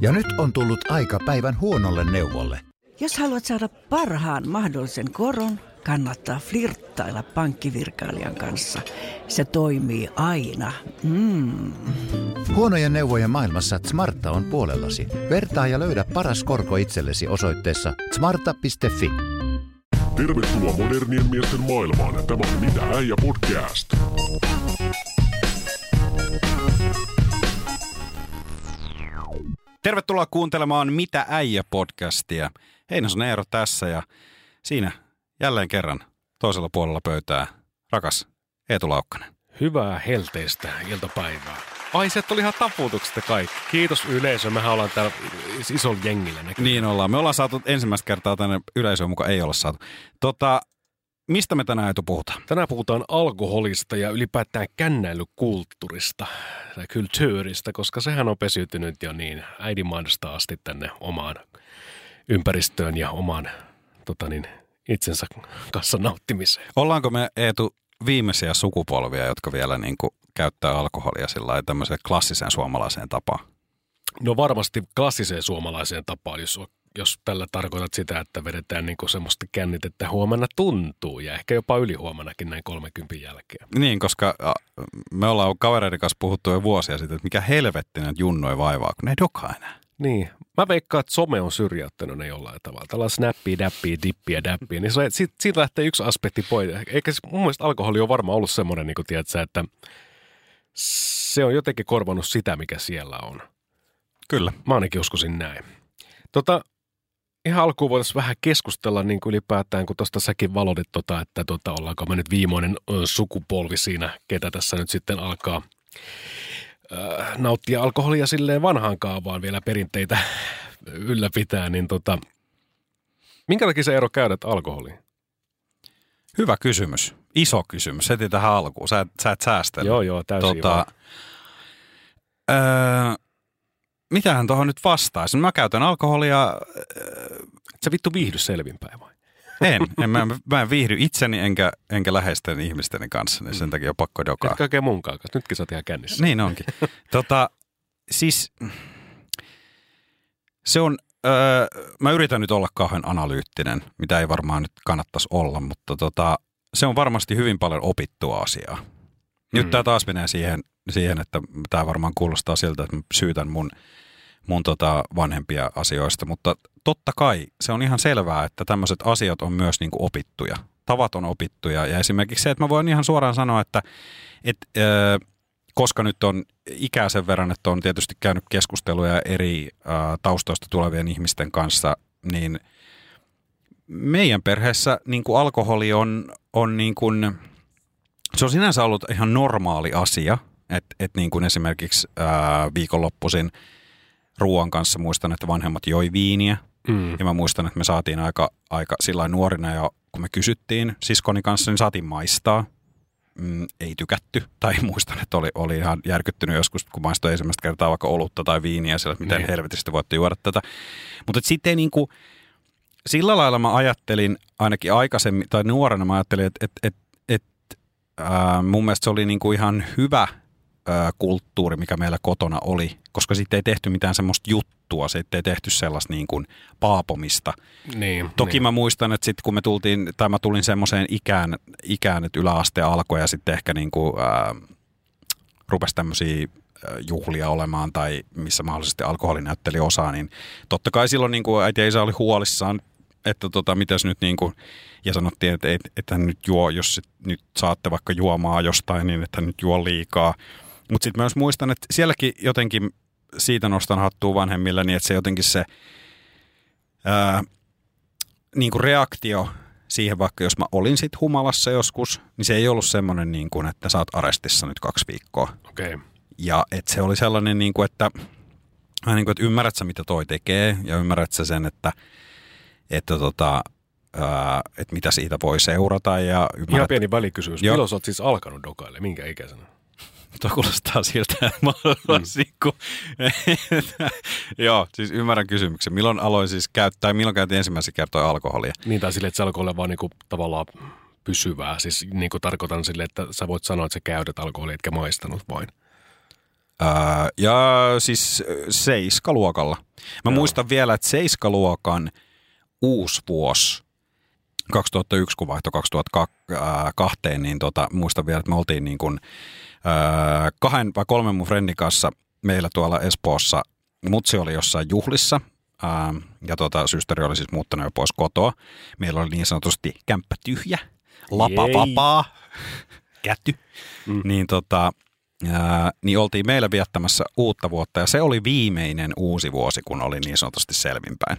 Ja nyt on tullut aika päivän huonolle neuvolle. Jos haluat saada parhaan mahdollisen koron, kannattaa flirttailla pankkivirkailijan kanssa. Se toimii aina. Mm. Huonojen neuvojen maailmassa Smarta on puolellasi. Vertaa ja löydä paras korko itsellesi osoitteessa smarta.fi. Tervetuloa modernien miesten maailmaan. Tämä on Mitä äijä podcast. Tervetuloa kuuntelemaan Mitä äijä podcastia. Heinosen Eero tässä ja siinä jälleen kerran toisella puolella pöytää rakas Eetu Laukkanen. Hyvää helteistä iltapäivää. Ai, se oli ihan taputuksesta kaikki. Kiitos yleisö. Mehän ollaan täällä isolla jengillä näkyy. Niin ollaan. Me ollaan saatu ensimmäistä kertaa tänne yleisöön mukaan ei olla saatu. Tota, mistä me tänään Eetu puhutaan? Tänään puhutaan alkoholista ja ylipäätään kännäilykulttuurista tai kulttuurista, koska sehän on pesiytynyt jo niin äidinmaasta asti tänne omaan ympäristöön ja omaan tota niin, itsensä kanssa nauttimiseen. Ollaanko me Eetu viimeisiä sukupolvia, jotka vielä niin kuin käyttää alkoholia sillä tämmöiseen klassiseen suomalaiseen tapaan? No varmasti klassiseen suomalaiseen tapaan, jos, jos tällä tarkoitat sitä, että vedetään niin semmoista kännitettä huomenna tuntuu ja ehkä jopa ylihuomennakin näin 30 jälkeen. Niin, koska me ollaan kavereiden kanssa puhuttu jo vuosia sitten, että mikä helvettinen junnoi vaivaa, kun ne ei dokaa enää. Niin. Mä veikkaan, että some on syrjäyttänyt ne jollain tavalla. Tällä snappia, dappia, dippiä, dappia. Niin se, siitä, siitä lähtee yksi aspekti pois. Eikä mun mielestä alkoholi on varmaan ollut semmoinen, niin kuin tiedätkö, että se on jotenkin korvannut sitä, mikä siellä on. Kyllä. Mä ainakin uskoisin näin. Tota, ihan alkuun voitaisiin vähän keskustella niin kuin ylipäätään, kun tuosta säkin valodit, tota, että tota, ollaanko me nyt viimeinen sukupolvi siinä, ketä tässä nyt sitten alkaa äh, nauttia alkoholia silleen vanhaan kaavaan vielä perinteitä ylläpitää, niin tota, minkä takia se ero käydät alkoholiin? Hyvä kysymys. Iso kysymys heti tähän alkuun. Sä, sä et säästellä. Joo, joo, täysin tota, öö, mitähän tuohon nyt vastaisi? Mä käytän alkoholia... Öö, sä vittu viihdy selvinpäin vai? En. en mä, mä en viihdy itseni enkä, enkä läheisten ihmisteni kanssa, niin sen mm. takia on pakko dokaa. Et kaikkea mun kanssa. Nytkin sä oot ihan kännissä. Niin onkin. tota, siis se on, öö, mä yritän nyt olla kauhean analyyttinen, mitä ei varmaan nyt kannattaisi olla, mutta tota, se on varmasti hyvin paljon opittua asiaa. Nyt mm. tämä taas menee siihen, siihen että tämä varmaan kuulostaa siltä, että mä syytän mun, mun tota vanhempia asioista, mutta totta kai se on ihan selvää, että tämmöiset asiat on myös niin kuin opittuja. Tavat on opittuja ja esimerkiksi se, että mä voin ihan suoraan sanoa, että et, ö, koska nyt on ikää sen verran, että on tietysti käynyt keskusteluja eri ö, taustoista tulevien ihmisten kanssa, niin meidän perheessä niin kuin alkoholi on, on niin kuin, se on sinänsä ollut ihan normaali asia, että et niin kuin esimerkiksi ää, viikonloppuisin ruoan kanssa muistan, että vanhemmat joi viiniä. Mm. Ja mä muistan, että me saatiin aika, aika sillä nuorina jo, kun me kysyttiin siskoni kanssa, niin saatiin maistaa. Mm, ei tykätty. Tai muistan, että oli, oli ihan järkyttynyt joskus, kun maistoi ensimmäistä kertaa vaikka olutta tai viiniä, sillä, että miten niin. helvetistä voitte juoda tätä. Mutta sitten ei niin kuin, sillä lailla mä ajattelin ainakin aikaisemmin, tai nuorena mä ajattelin, että, että, että, että ää, mun mielestä se oli niin kuin ihan hyvä kulttuuri, mikä meillä kotona oli, koska sitten ei tehty mitään semmoista juttua, sitten ei tehty sellaista niin kuin paapomista. Niin, Toki niin. mä muistan, että sitten kun me tultiin, tai mä tulin semmoiseen ikään, ikään, että yläaste alkoi ja sitten ehkä niin kuin, ää, rupesi tämmöisiä juhlia olemaan tai missä mahdollisesti alkoholi näytteli osaa, niin totta kai silloin niin kuin äiti ja isä oli huolissaan että tota, mitäs nyt niin kuin, ja sanottiin, että, että, nyt juo, jos nyt saatte vaikka juomaa jostain, niin että nyt juo liikaa. Mutta sitten myös muistan, että sielläkin jotenkin siitä nostan hattua vanhemmille, niin että se jotenkin se ää, niin kuin reaktio siihen, vaikka jos mä olin sitten humalassa joskus, niin se ei ollut semmoinen, niin kuin, että sä oot arestissa nyt kaksi viikkoa. Okay. Ja että se oli sellainen, niin kuin, että, niin kuin, että ymmärrät sä, mitä toi tekee, ja ymmärrät sä sen, että – että tota, että mitä siitä voi seurata. Ja ymmärrät... Ihan pieni välikysymys. Milloin sä oot siis alkanut dokaille? Minkä ikäisenä? Tuo kuulostaa siltä, että mä mm. Joo, siis ymmärrän kysymyksen. Milloin aloin siis käyttää, milloin käytin ensimmäisen kertoa alkoholia? Niin, tai sille, että se alkoi olla vaan niinku tavallaan pysyvää. Siis niin kuin tarkoitan sille, että sä voit sanoa, että sä käytät alkoholia, etkä maistanut vain. Öö, ja siis seiskaluokalla. Mä Joo. muistan vielä, että seiskaluokan uusi vuosi 2001, kun vaihtoi 2002, niin tota, muistan vielä, että me oltiin niin kuin, öö, kahden vai kolmen mun friendin kanssa meillä tuolla Espoossa. Mutsi oli jossain juhlissa ää, ja tota, systeri oli siis muuttanut jo pois kotoa. Meillä oli niin sanotusti kämppä tyhjä, lapa Jei. vapaa, käty. Mm. Niin, tota, ää, niin oltiin meillä viettämässä uutta vuotta ja se oli viimeinen uusi vuosi, kun oli niin sanotusti selvinpäin.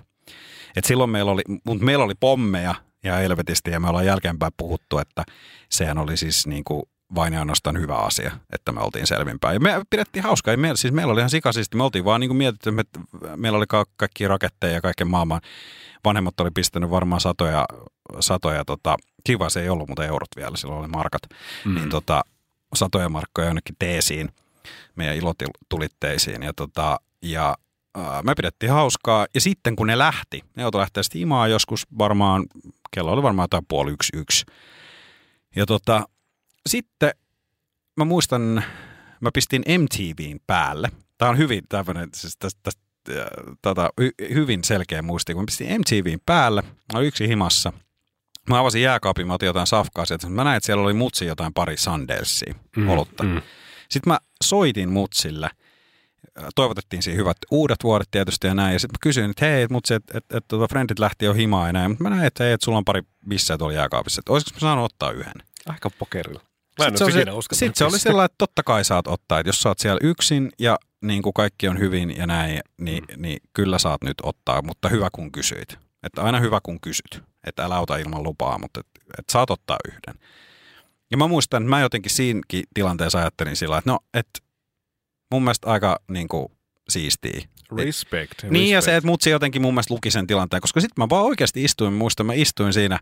Et silloin meillä oli, mutta meillä oli pommeja ja helvetisti ja me ollaan jälkeenpäin puhuttu, että sehän oli siis niin kuin vain ja ainoastaan hyvä asia, että me oltiin selvinpäin. Ja me pidettiin hauskaa. Me, siis meillä oli ihan sikasisti. Me oltiin vaan niin kuin mietitty, että me, meillä oli ka- kaikki raketteja ja kaiken maailman. Vanhemmat oli pistänyt varmaan satoja, satoja tota, kiva se ei ollut, mutta eurot vielä, silloin oli markat. Mm. Niin tota, satoja markkoja jonnekin teesiin, meidän ilotulitteisiin. Ja, tota, ja ää, me pidettiin hauskaa. Ja sitten kun ne lähti, ne joutui lähteä sitten imaan joskus varmaan, kello oli varmaan jotain puoli yksi yksi. Ja tota, sitten mä muistan, mä pistin MTVn päälle. Tämä on hyvin tämmöinen, siis tästä, tästä, äh, tota, hy- hyvin selkeä muisti. Kun mä pistin MTVn päälle, mä olin yksi himassa. Mä avasin jääkaapin, mä otin jotain safkaa sieltä. Mä näin, että siellä oli mutsi jotain pari Sandelsia, mm, olutta. Mm. Sitten mä soitin mutsille. Toivotettiin siihen hyvät uudet vuodet tietysti ja näin. Ja sitten mä kysyin, että hei, mutsi, että et, et, tota, frendit lähti jo himaan ja näin. Mutta mä näin, että hei, että sulla on pari bissää tuolla jääkaapissa. Että olisiko mä saanut ottaa yhden? Aika pokerilla. Mä en Sitten se, oli, sit se oli sellainen, että totta kai saat ottaa, että jos sä oot siellä yksin ja niin kuin kaikki on hyvin ja näin, niin, mm. niin kyllä saat nyt ottaa, mutta hyvä kun kysyit. Että aina hyvä kun kysyt, että älä ota ilman lupaa, mutta että et saat ottaa yhden. Ja mä muistan, että mä jotenkin siinäkin tilanteessa ajattelin sillä, että no, että mun mielestä aika niin kuin siistiä. Respect. Niin ja se, että mutsi jotenkin mun mielestä luki sen tilanteen, koska sitten mä vaan oikeasti istuin, muistan, mä istuin siinä,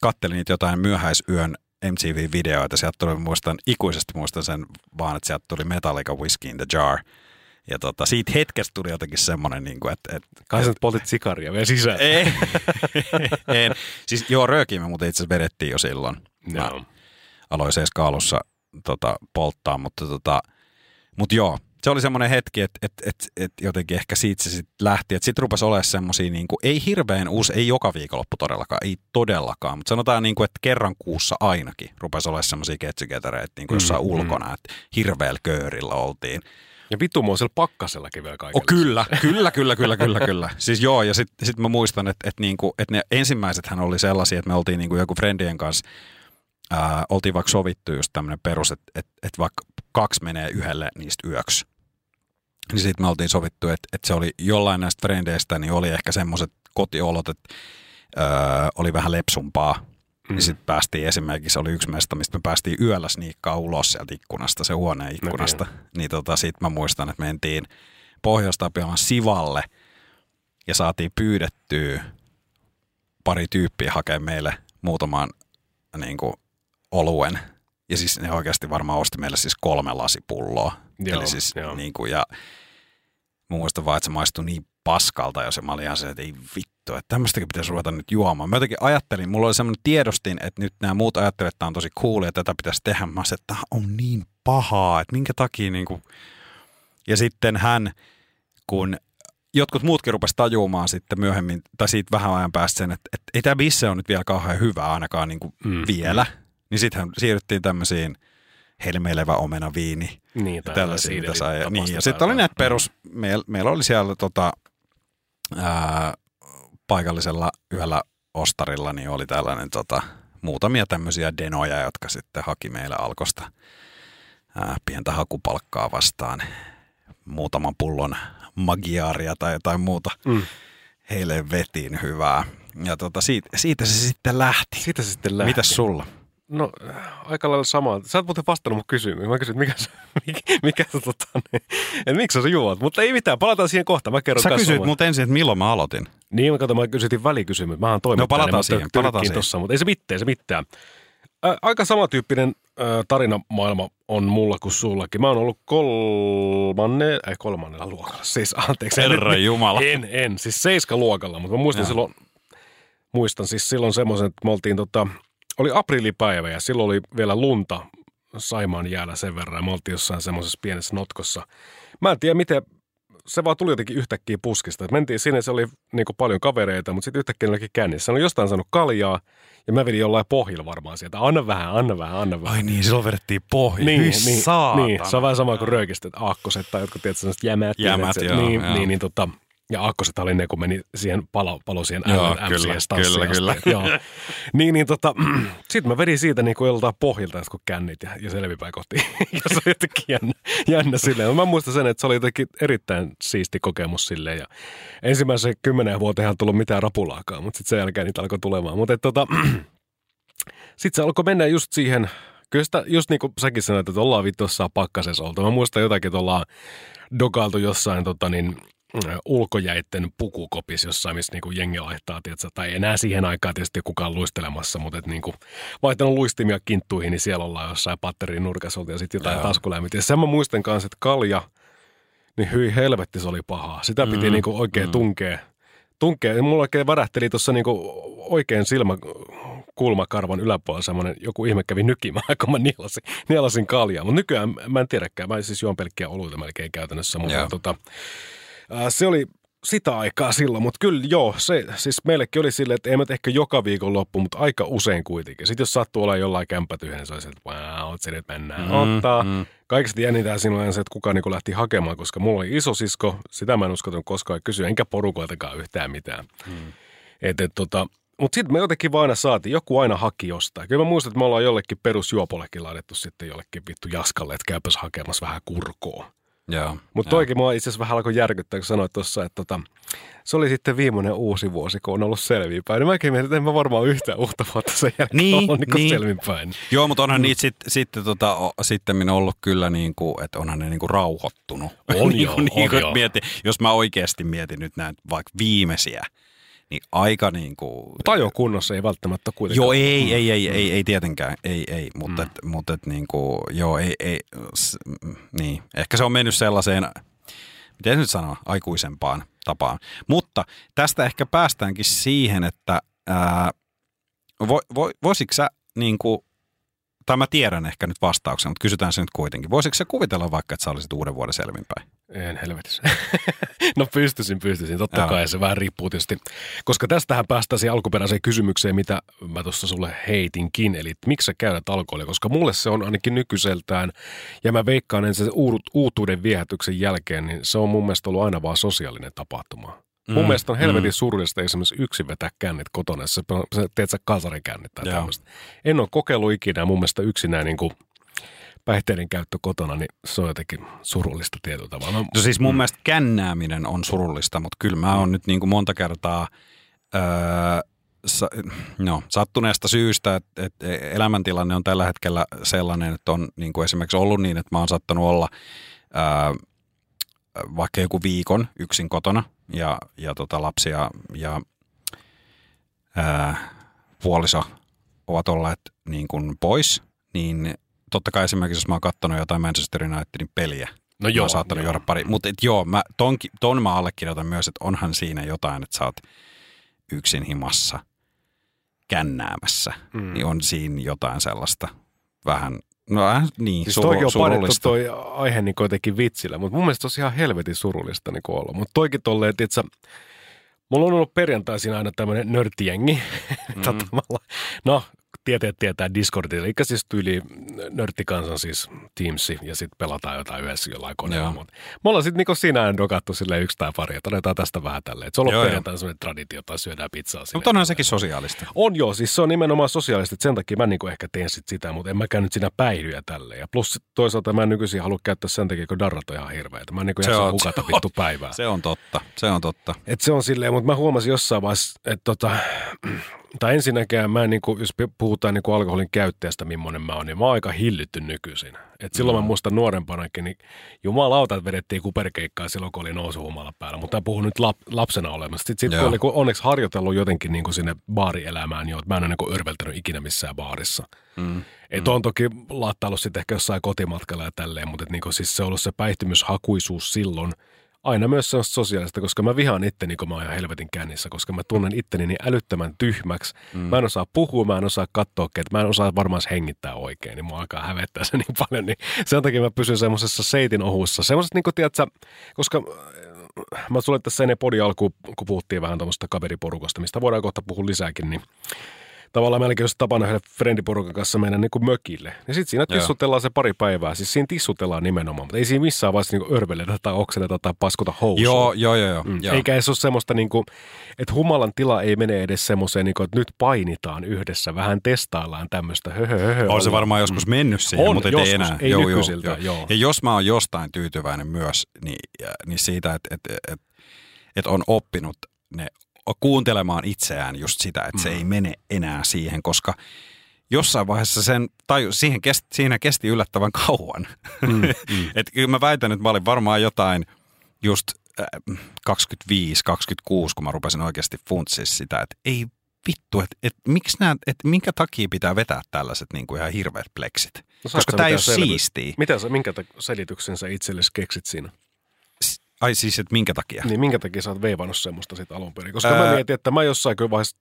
kattelin niitä jotain myöhäisyön MTV-videoita, sieltä tuli, muistan, ikuisesti muistan sen vaan, että sieltä tuli Metallica Whiskey in the Jar. Ja tota, siitä hetkestä tuli jotenkin semmoinen, niin kuin, että, että Kai sä poltit sikaria vielä sisään. ei, en. Siis joo, röökiä me muuten itse asiassa vedettiin jo silloin. Mä Joo. aloin seiska alussa tota, polttaa, mutta tota, mut joo, se oli semmoinen hetki, että et, et, et jotenkin ehkä siitä se sitten lähti. Että sitten rupesi olemaan semmoisia, niin kuin, ei hirveän uusi, ei joka viikonloppu todellakaan, ei todellakaan, mutta sanotaan, niin kuin, että kerran kuussa ainakin rupesi olemaan semmoisia ketsyketereitä niin kuin jossain Mm, mm, ulkona, että hirveällä köörillä oltiin. Ja vitumoisella pakkasellakin vielä kaiken Oh, kyllä, kyllä, kyllä, kyllä, kyllä, kyllä. Siis joo, ja sitten sit mä muistan, että, että, niinku, että ne ensimmäisethän oli sellaisia, että me oltiin niinku joku friendien kanssa, ää, oltiin vaikka sovittu just tämmöinen perus, että, että, että vaikka kaksi menee yhdelle niistä yöksi. Niin sitten me oltiin sovittu, että, että se oli jollain näistä frendeistä, niin oli ehkä semmoiset kotiolot, että ää, oli vähän lepsumpaa. Mm. Niin sitten päästiin esimerkiksi, oli yksi mesta, mistä me päästiin yöllä sniikkaa ulos sieltä ikkunasta, se huoneen ikkunasta. Niin tota, sitten mä muistan, että mentiin Pohjois-Tapiolan Sivalle ja saatiin pyydettyä pari tyyppiä hakemaan meille muutaman niin kuin, oluen. Ja siis ne oikeasti varmaan osti meille siis kolme lasipulloa. Joo, Eli siis joo. niin kuin, ja muistan vaan, että se maistui niin paskalta, jos mä olin ihan se, että ei vittu, että tämmöistäkin pitäisi ruveta nyt juomaan. Mä jotenkin ajattelin, mulla oli semmoinen tiedostin, että nyt nämä muut ajattelevat, että tämä on tosi cool ja tätä pitäisi tehdä. Mä sanoin, että tämä on niin pahaa, että minkä takia niin kuin... Ja sitten hän, kun jotkut muutkin rupesi tajumaan sitten myöhemmin, tai siitä vähän ajan päästä sen, että, että ei tämä bisse on nyt vielä kauhean hyvä ainakaan niin kuin Mm. mm. Niin sittenhän siirryttiin tämmöisiin helmeilevä omena viini Niin, ja tai tällaisia, mitä sai. Niin, ja sitten oli näitä perus, meillä, meillä oli siellä tota, ää, paikallisella yhdellä ostarilla, niin oli tällainen tota, muutamia tämmöisiä denoja, jotka sitten haki meille alkosta ää, pientä hakupalkkaa vastaan muutaman pullon magiaaria tai jotain muuta. Mm. Heille vetiin hyvää. Ja tota, siitä, siitä se sitten lähti. Siitä se sitten lähti. Mitäs sulla? No, aika lailla sama. Sä oot muuten vastannut mun kysymykseen. Mä kysyin, että mikä, se- mikä, mikä tota, niin, että miksi sä juot. Mutta ei mitään, palataan siihen kohtaan. Mä kerron Sä kysyit mut ensin, että milloin mä aloitin. Niin, mä katsoin, mä kysytin välikysymys. Mä oon toimittaja. No, palataan siihen, palataan siihen. Tossa, mutta ei se mitään, ei se mitään. Ä, aika samantyyppinen ä, tarinamaailma on mulla kuin sullakin. Mä oon ollut kolmanne, ei kolmannella luokalla. Siis anteeksi. Herra en- Jumala. En, en. Siis seiska luokalla, mutta mä muistan Joo. silloin, muistan siis silloin semmoisen, että me oltiin tota, oli aprillipäivä ja silloin oli vielä lunta Saimaan jäällä sen verran. ja Me oltiin jossain semmoisessa pienessä notkossa. Mä en tiedä, miten se vaan tuli jotenkin yhtäkkiä puskista. Et mentiin sinne, se oli niin paljon kavereita, mutta sitten yhtäkkiä olikin kännissä. Se oli jostain saanut kaljaa ja mä vedin jollain pohjilla varmaan sieltä. Anna vähän, anna vähän, anna vähän. Ai niin, silloin vedettiin pohja. Niin, Hyi niin, saatana. niin, se on vähän sama kuin röökiset aakkoset tai jotkut tietysti sellaiset jämät. Jämät, joo, niin, joo. niin, niin, tota, ja aakkoset oli ne, kun meni siihen palo, palo siihen Joo, kyllä, kyllä, kyllä. Joo. niin, niin tota, sitten mä vedin siitä niin kuin joltain pohjilta kun kännit ja, ja selvipäin kotiin. ja se oli jotenkin jännä, jännä silleen. Mä muistan sen, että se oli jotenkin erittäin siisti kokemus silleen. Ja ensimmäisen kymmenen vuoteen ei tullut mitään rapulaakaan, mutta sitten sen jälkeen niitä alkoi tulemaan. Mutta tota, sitten se alkoi mennä just siihen, kyllä sitä, just niin kuin säkin sanoit, että ollaan vittu jossain pakkasessa oltu. Mä muistan jotakin, että ollaan dokailtu jossain tota niin, ulkojäitten pukukopissa jossain, missä niinku jengi laittaa, tiedätkö, tai enää siihen aikaan tietysti kukaan luistelemassa, mutta et niinku, vaihtanut luistimia kinttuihin, niin siellä ollaan jossain patterin nurkassa ja sitten jotain Joo. taskulämmiä. Ja sen mä muistan kanssa, että kalja, niin hyi helvetti se oli pahaa. Sitä piti Mm, niinku oikein mm. tunkea. tunkea. Mulla oikein värähteli tuossa niinku oikein silmä kulmakarvan yläpuolella semmoinen, joku ihme kävi nykimään, kun mä nielasin, nielasin kaljaa. Mutta nykyään mä en tiedäkään, mä siis juon pelkkiä oluita melkein käytännössä, mutta Joo. tota, se oli sitä aikaa silloin, mutta kyllä joo, se, siis meillekin oli silleen, että ei nyt ehkä joka viikon loppu, mutta aika usein kuitenkin. Sitten jos sattuu olla jollain kämpätyhden, niin se oli se, että wow, se nyt mennään mm, ottaa. Mm. Kaikista jännitään silloin se, että kuka niin lähti hakemaan, koska mulla oli isosisko, sitä mä en uskaltanut koskaan kysyä, enkä porukoiltakaan yhtään mitään. Mm. Et, et, tota, mutta sitten me jotenkin vaan aina saatiin, joku aina haki jostain. Kyllä mä muistan, että me ollaan jollekin perusjuopollekin laitettu sitten jollekin vittu jaskalle, että käypäs hakemassa vähän kurkoa. Mutta toikin mua itse asiassa vähän alkoi järkyttää, kun sanoit tuossa, että tota, se oli sitten viimeinen uusi vuosi, kun on ollut selvinpäin. Niin mäkin mietin, että en mä varmaan yhtään uutta vuotta sen jälkeen Niin, ollut niin niin. selvinpäin. Joo, mutta onhan niitä sitten sit, tota, sitten minä ollut kyllä niin kuin, että onhan ne niin kuin rauhoittunut. On niin joo, niin on kuin, joo. Mieti, jos mä oikeasti mietin nyt näitä vaikka viimeisiä, niin aika niin kuin... Mutta ajokunnossa ei välttämättä kuitenkaan. Joo, ei, ei, ei, ei, ei tietenkään, ei, ei, mutta, Mm. et, mutta et, niin kuin, joo, ei, ei, s, mm, niin. Ehkä se on mennyt sellaiseen, miten se nyt sanoa, aikuisempaan tapaan. Mutta tästä ehkä päästäänkin siihen, että ää, vo, vo, voisitko sä niin kuin, tai mä tiedän ehkä nyt vastauksen, mutta kysytään se nyt kuitenkin. Voisitko sä kuvitella vaikka, että sä olisit uuden vuoden selvinpäin? En helvetissä. no pystyisin, pystyisin. Totta Joo. kai se vähän riippuu tietysti. Koska tästähän päästään siihen alkuperäiseen kysymykseen, mitä mä tuossa sulle heitinkin. Eli miksi sä käytät alkoholia? Koska mulle se on ainakin nykyiseltään, ja mä veikkaan että se uut- uutuuden viehätyksen jälkeen, niin se on mun mielestä ollut aina vaan sosiaalinen tapahtuma. Mm, mun mielestä on helvetin mm. surullista esimerkiksi yksin vetää kännit kotona, jos sä, teet sä kasarikännit tai tämmöistä. En ole kokeillut ikinä, mun mielestä yksinään niin kuin päihteiden käyttö kotona, niin se on jotenkin surullista tietyllä tavalla. No, No siis mun mm. mielestä kännääminen on surullista, mutta kyllä mä oon nyt niin kuin monta kertaa öö, sa, no, sattuneesta syystä, että, että elämäntilanne on tällä hetkellä sellainen, että on niin kuin esimerkiksi ollut niin, että mä oon sattanut olla öö, vaikka joku viikon yksin kotona ja, ja tota lapsia ja öö, puoliso ovat olleet niin kuin pois, niin totta kai esimerkiksi jos mä oon katsonut jotain Manchester Unitedin peliä, no joo, mä oon saattanut juoda pari. Mutta joo, mä, ton, ton mä allekirjoitan myös, että onhan siinä jotain, että sä oot yksin himassa kännäämässä. Mm. Niin on siinä jotain sellaista vähän, no äh, niin, Siis suru, on surullista. toi aihe niin jotenkin vitsillä, mutta mun mielestä tosi ihan helvetin surullista niin olla. Mutta toikin tolleen, että mulla on ollut perjantaisin aina tämmöinen nörttijengi. Mm. no, tieteet tietää Discordilla, eli siis tyyli nörttikansan siis Teamsi ja sitten pelataan jotain yhdessä jollain koneella. Mutta me ollaan sitten niinku aina dokattu silleen yksi tai pari, että otetaan tästä vähän tälleen. Se on ollut perjantaina semmoinen traditio, tai syödään pizzaa. Mutta onhan sekin sosiaalista. On joo, siis se on nimenomaan sosiaalista, että sen takia mä niinku ehkä teen sit sitä, mutta en mäkään nyt siinä päihdyjä tälleen. Ja plus toisaalta mä en nykyisin halua käyttää sen takia, kun darrat on ihan hirveitä. Mä en niinku Se on- hukata se on- vittu päivää. Se on totta, se on totta. Et se on silleen, mutta mä huomasin jossain vaiheessa, että tota, tai ensinnäkään mä en niinku, jos puhutaan niinku alkoholin käyttäjästä, millainen mä oon, niin mä oon aika hillytty nykyisin. Et silloin Mm. mä muistan nuorempanakin, niin jumalauta, että vedettiin kuperkeikkaa silloin, kun oli nousuhumala päällä. Mutta mä puhun nyt lap, lapsena olemassa. Sitten sit, kun oli kun onneksi harjoitellut jotenkin niinku sinne baarielämään jo, että mä en ole niinku örveltänyt ikinä missään baarissa. Mm. Et on toki laattaillut sitten ehkä jossain kotimatkalla ja tälleen, mutta et niinku siis se on ollut se päihtymyshakuisuus silloin aina myös semmoista sosiaalista, koska mä vihaan itteni, kun mä oon ihan helvetin kännissä, koska mä tunnen itteni niin älyttömän tyhmäksi. Mm. Mä en osaa puhua, mä en osaa katsoa, että mä en osaa varmaan hengittää oikein, niin mua alkaa hävettää se niin paljon. Niin sen takia mä pysyn semmoisessa seitin ohussa. Semmoiset, niin kuin, tiedätkö, koska äh, mä sulle tässä ennen podi alkuun, kun puhuttiin vähän tuommoista kaveriporukasta, mistä voidaan kohta puhua lisääkin, niin tavallaan melkein jos tapana yhden frendiporukan kanssa mennä niin kuin mökille. Ja sitten siinä tissutellaan se pari päivää. Siis siinä tissutellaan nimenomaan, mutta ei siinä missään vaiheessa niin örveletä tai okseleta tai paskota housuun. Joo, joo, joo. joo. Mm. Eikä edes ole semmoista, niin kuin, että humalan tila ei mene edes semmoiseen, niin kuin, että nyt painitaan yhdessä, vähän testaillaan tämmöistä. Höhö, höhö, on se varmaan joskus mm. mennyt siihen, on, mutta joskus, ei enää. Ei joo, joo, joo. joo. Ja jos mä oon jostain tyytyväinen myös, niin, niin siitä, että, että, että, että on oppinut ne kuuntelemaan itseään just sitä, että se ei mene enää siihen, koska jossain vaiheessa sen, tai siihen kesti, siinä kesti yllättävän kauan. Mm, mm. että kyllä mä väitän, että mä olin varmaan jotain just äh, 25-26, kun mä rupesin oikeasti funtsia sitä, että ei vittu, että, että miksi nämä, että minkä takia pitää vetää tällaiset niin kuin ihan hirveät pleksit. No, Koska tämä ei ole selvy- siistiä. Mitä sä, minkä selityksen sä itsellesi keksit siinä? Ai siis, että minkä takia? Niin minkä takia sä oot veivannut semmoista sit alun perin? Koska Ää- mä mietin, että mä jossain kyllä vaiheessa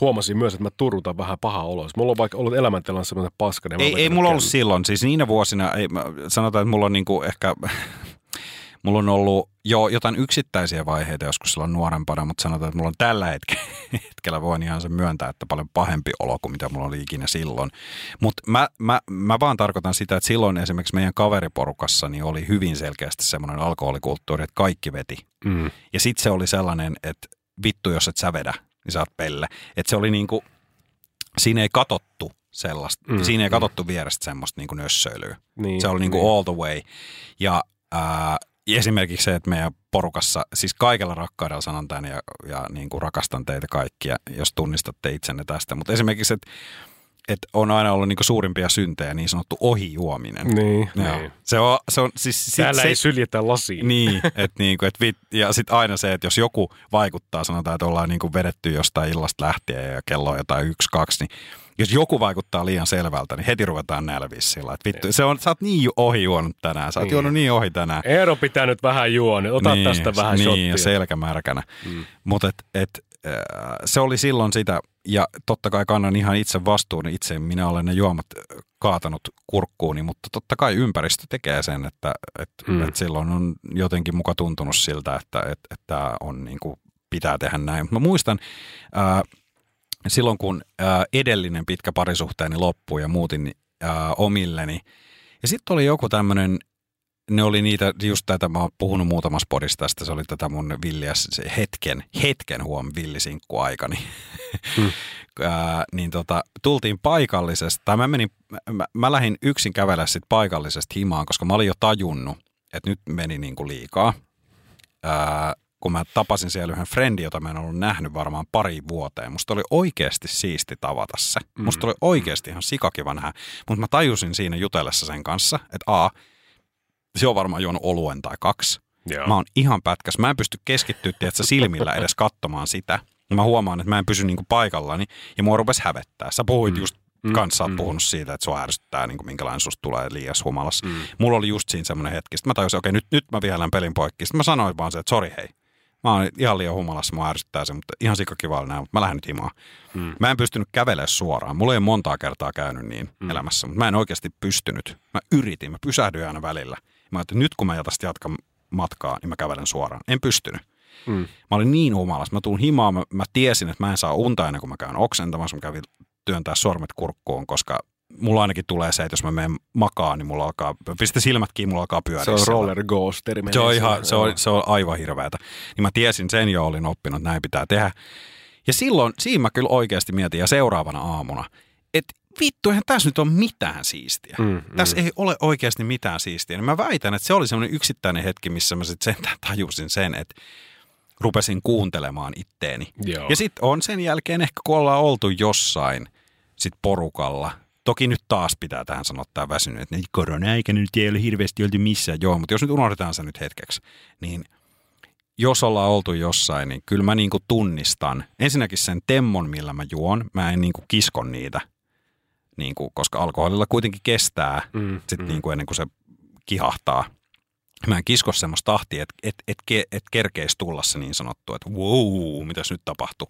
huomasin myös, että mä turrutan vähän paha olo. Mulla on vaikka ollut elämäntilanne semmoinen paska. niin Ei, ei mulla ollut silloin. Siis niinä vuosina, ei, mä- sanotaan, että mulla on niinku ehkä, mulla on ollut jo jotain yksittäisiä vaiheita joskus silloin nuorempana, mutta sanotaan, että mulla on tällä hetkellä, hetkellä voin ihan sen myöntää, että paljon pahempi olo kuin mitä mulla oli ikinä silloin. Mutta mä, mä, mä vaan tarkoitan sitä, että silloin esimerkiksi meidän kaveriporukassa niin oli hyvin selkeästi semmoinen alkoholikulttuuri, että kaikki veti. Mm. Ja sitten se oli sellainen, että vittu jos et sä vedä, niin sä oot pelle. Että se oli niinku, siinä ei katottu sellaista, Mm, siinä ei mm. katottu vierestä semmoista niinku nössöilyä. Niin, Se oli niinku niin. all the way. Ja ää, esimerkiksi se, että meidän porukassa, siis kaikella rakkaudella sanon tämän ja, ja niin kuin rakastan teitä kaikkia, jos tunnistatte itsenne tästä. Mutta esimerkiksi, että että on aina ollut niin kuin suurimpia syntejä niin sanottu ohijuominen. Niin, Joo. niin. Se on, se on siis... sit Täällä se, ei syljetä lasiin. niin, että niinku, et vit, ja sitten aina se, että jos joku vaikuttaa, sanotaan, että ollaan niinku vedetty jostain illasta lähtien ja kello on jotain yksi, kaksi, niin jos joku vaikuttaa liian selvältä, niin heti ruvetaan nälviä sillä. Että vittu, se on, sä oot niin ohi juonut tänään, sä oot Niin. juonut niin ohi tänään. Eero pitää nyt vähän juoda, ota niin, tästä vähän Niin, shottia. ja selkämärkänä. Mm. Mutta et, et, äh, se oli silloin sitä, ja totta kai kannan ihan itse vastuun, itse minä olen ne juomat äh, kaatanut kurkkuuni, mutta totta kai ympäristö tekee sen, että et, Mm. mm. et silloin on jotenkin muka tuntunut siltä, että et, et tämä on niin kuin, pitää tehdä näin. Mä muistan, äh, silloin kun äh, edellinen pitkä parisuhteeni loppui ja muutin äh, omilleni, ja sitten oli joku tämmöinen, ne oli niitä, just tätä, mä oon puhunut muutamassa podissa tästä, se oli tätä mun villiä, se hetken, hetken huom villisinkku aikani. Hmm. Ää, niin tota, tultiin paikallisesta, tai mä menin, mä, mä lähdin yksin kävellä sit paikallisesta himaan, koska mä olin jo tajunnut, että nyt meni niinku liikaa. Ää, kun mä tapasin siellä yhden friendi, jota mä en ollut nähnyt varmaan pari vuoteen. Musta oli oikeasti siisti tavata se. Musta oli oikeasti ihan sikakiva nähdä. Mutta mä tajusin siinä jutellessa sen kanssa, että a, se on varmaan juonut oluen tai kaksi. Joo. Mä oon ihan pätkäs. Mä en pysty keskittyä tiedätkö, silmillä edes katsomaan sitä. Mä huomaan, että mä en pysy niinku paikallani ja mua rupesi hävettää. Sä puhuit mm. just Mm, kanssa, mm. puhunut siitä, että sua ärsyttää, niin kuin minkälainen susta tulee liias humalassa. Mm. Mulla oli just siinä semmoinen hetki. Sitten mä tajusin, okei, nyt, nyt mä vihelän pelin poikki. Sitten mä sanoin vaan se, että sori hei. Mä oon ihan liian humalassa, mua ärsyttää se, mutta ihan sikakiva oli näin, mutta mä lähden nyt himaan. Mm. Mä en pystynyt kävelemään suoraan. Mulla ei ole montaa kertaa käynyt niin mm. elämässä, mutta mä en oikeasti pystynyt. Mä yritin, mä pysähdyin aina välillä. Mä että nyt kun mä tästä jatkan matkaa, niin mä kävelen suoraan. En pystynyt. Mm. Mä olin niin humalassa. Mä tuun himaan, mä, mä tiesin, että mä en saa unta ennen kuin mä käyn oksentamassa. Mä kävin työntää sormet kurkkuun, koska mulla ainakin tulee se, että jos mä menen makaan, niin mulla alkaa, pistä silmät kiinni, mulla alkaa pyöriä. Se on siellä. roller coasteri. menee Se on, siinä, ihan, se, on, se on aivan hirveätä. Niin mä tiesin sen jo, olin oppinut, että näin pitää tehdä. Ja silloin, siinä mä kyllä oikeasti mietin, ja seuraavana aamuna, että vittu, eihän tässä nyt ole mitään siistiä. Mm, mm. tässä ei ole oikeasti mitään siistiä. Niin mä väitän, että se oli semmoinen yksittäinen hetki, missä mä sitten sentään tajusin sen, että rupesin kuuntelemaan itteeni. Joo. Ja sitten on sen jälkeen ehkä, kun ollaan oltu jossain sit porukalla, toki nyt taas pitää tähän sanoa tämä väsynyt, että korona-aikana nyt ei ole hirveästi oltu missään, joo, mutta jos nyt unohdetaan se nyt hetkeksi, niin jos ollaan oltu jossain, niin kyllä mä niinku tunnistan ensinnäkin sen temmon, millä mä juon. Mä en niinku kiskon niitä, niinku, koska alkoholilla kuitenkin kestää Mm, sit mm. niinku ennen kuin se kihahtaa. mä en kisko semmoista tahtia, että et, et, et, et kerkeisi tulla se niin sanottu, että wow, mitäs nyt tapahtuu.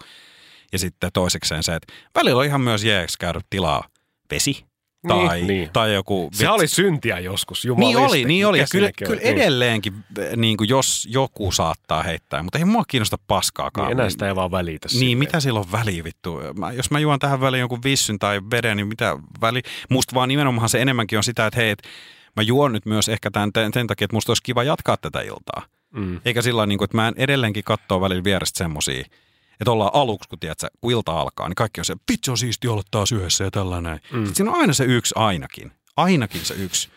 Ja sitten toisekseen se, että välillä on ihan myös jeeksi käydä tilaa vesi tai, Niin, niin. tai joku... Se oli syntiä joskus, Niin jumalista. oli, niin oli. Ja kyllä, kyllä? Niin. edelleenkin, niin kuin jos joku saattaa heittää, mutta ei mua kiinnosta paskaakaan. Niin, enää sitä ei vaan välitä. Niin, silleen. mitä sillä on väliä vittu? Mä, jos mä juon tähän väliin jonkun vissyn tai veden, niin mitä väli? Musta vaan nimenomaan se enemmänkin on sitä, että hei, et mä juon nyt myös ehkä tämän, tämän, tämän takia, että musta olisi kiva jatkaa tätä iltaa. Mm. Eikä sillä niin kuin, että mä en edelleenkin katsoa välillä vierestä semmosia, että ollaan aluksi, kun, tiedät, kun ilta alkaa, niin kaikki on se, vitsi on siisti olla taas yhdessä ja tällainen. Mm. Sitten siinä on aina se yksi ainakin, ainakin se yksi,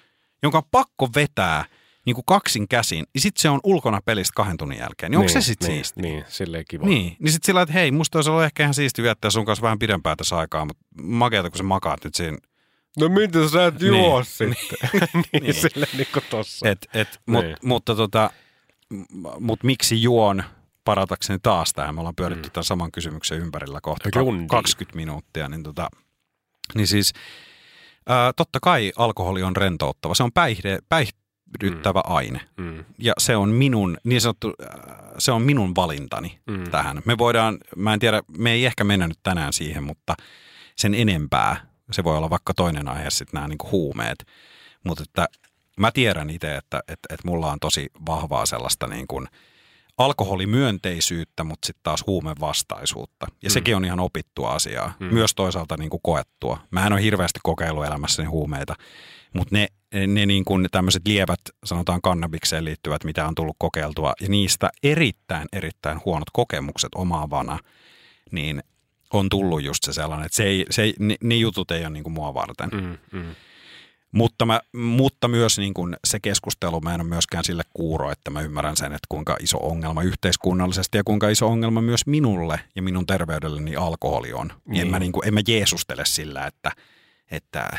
jonka on pakko vetää niin kuin kaksin käsin, ja sitten se on ulkona pelistä kahden tunnin jälkeen. Niin onko se sitten niin, siisti? Niin, silleen kiva. Niin, niin sitten sillä, että hei, musta olisi ollut ehkä ihan siisti viettää sun kanssa vähän pidempää tässä aikaa, mutta makeata, kun sä makaat nyt siinä. No mitä sä et Niin. juo sitten? niin, Niin. niin. silleen niin kuin tossa. Et, et, mut, Niin. mutta tota, mut miksi juon paratakseni taas tähän? Me ollaan pyöritty mm. tämän saman kysymyksen ympärillä kohta Rundi. 20 minuuttia. Niin, tota, niin siis ää, totta kai alkoholi on rentouttava. Se on päihde, päihdyttävä mm. aine. Mm. Ja se on minun, niin sanottu, äh, se on minun valintani mm. tähän. Me voidaan, mä en tiedä, me ei ehkä mennä nyt tänään siihen, mutta sen enempää. Se voi olla vaikka toinen aihe sitten nämä niinku huumeet. Mutta että mä tiedän itse, että, että, että mulla on tosi vahvaa sellaista niin kuin alkoholimyönteisyyttä, mutta sitten taas huumevastaisuutta. Ja mm. sekin on ihan opittua asiaa. Mm. Myös toisaalta niin kuin koettua. Mä en ole hirveästi kokeillut elämässäni huumeita, mutta ne, ne niin kuin tämmöiset lievät, sanotaan kannabikseen liittyvät, mitä on tullut kokeiltua, ja niistä erittäin, erittäin huonot kokemukset omaavana, niin on tullut just se sellainen, että se ei, se ei, ne, ne jutut ei ole niin kuin mua varten. Mm. Mm. Mutta, mä, mutta myös niin kuin se keskustelu, mä en ole myöskään sille kuuro, että mä ymmärrän sen, että kuinka iso ongelma yhteiskunnallisesti ja kuinka iso ongelma myös minulle ja minun terveydelleni alkoholi on. Niin. En, Niin. mä niin kuin, en mä jeesustele sillä, että, että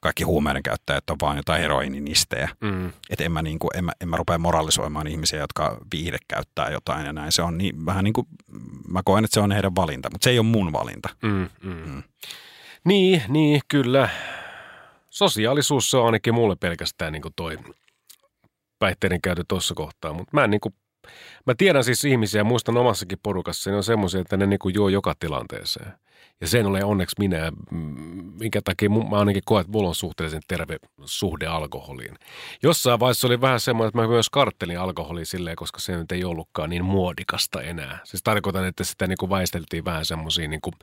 kaikki huumeiden käyttäjät on vaan jotain heroininistejä. Mm. Että en mä, niin kuin, en, mä, en mä rupea moralisoimaan ihmisiä, jotka viihde käyttää jotain ja näin. Se on niin, vähän niin kuin, mä koen, että se on heidän valinta, mutta se ei ole mun valinta. Mm. Mm. Niin, niin, kyllä. Sosiaalisuus se on ainakin mulle pelkästään niin kuin toi päihteiden käytö tuossa kohtaa, mutta mä niin kuin, mä tiedän siis ihmisiä, muistan omassakin porukassa, ne on semmoisia, että ne niin kuin juo joka tilanteeseen. Ja sen ole onneksi minä, minkä takia mä ainakin koen, että mulla on suhteellisen terve suhde alkoholiin. Jossain vaiheessa oli vähän semmoinen, että mä myös karttelin alkoholia silleen, koska se nyt ei ollutkaan niin muodikasta enää. Siis tarkoitan, että sitä niin kuin väisteltiin vähän semmoisia niin kuin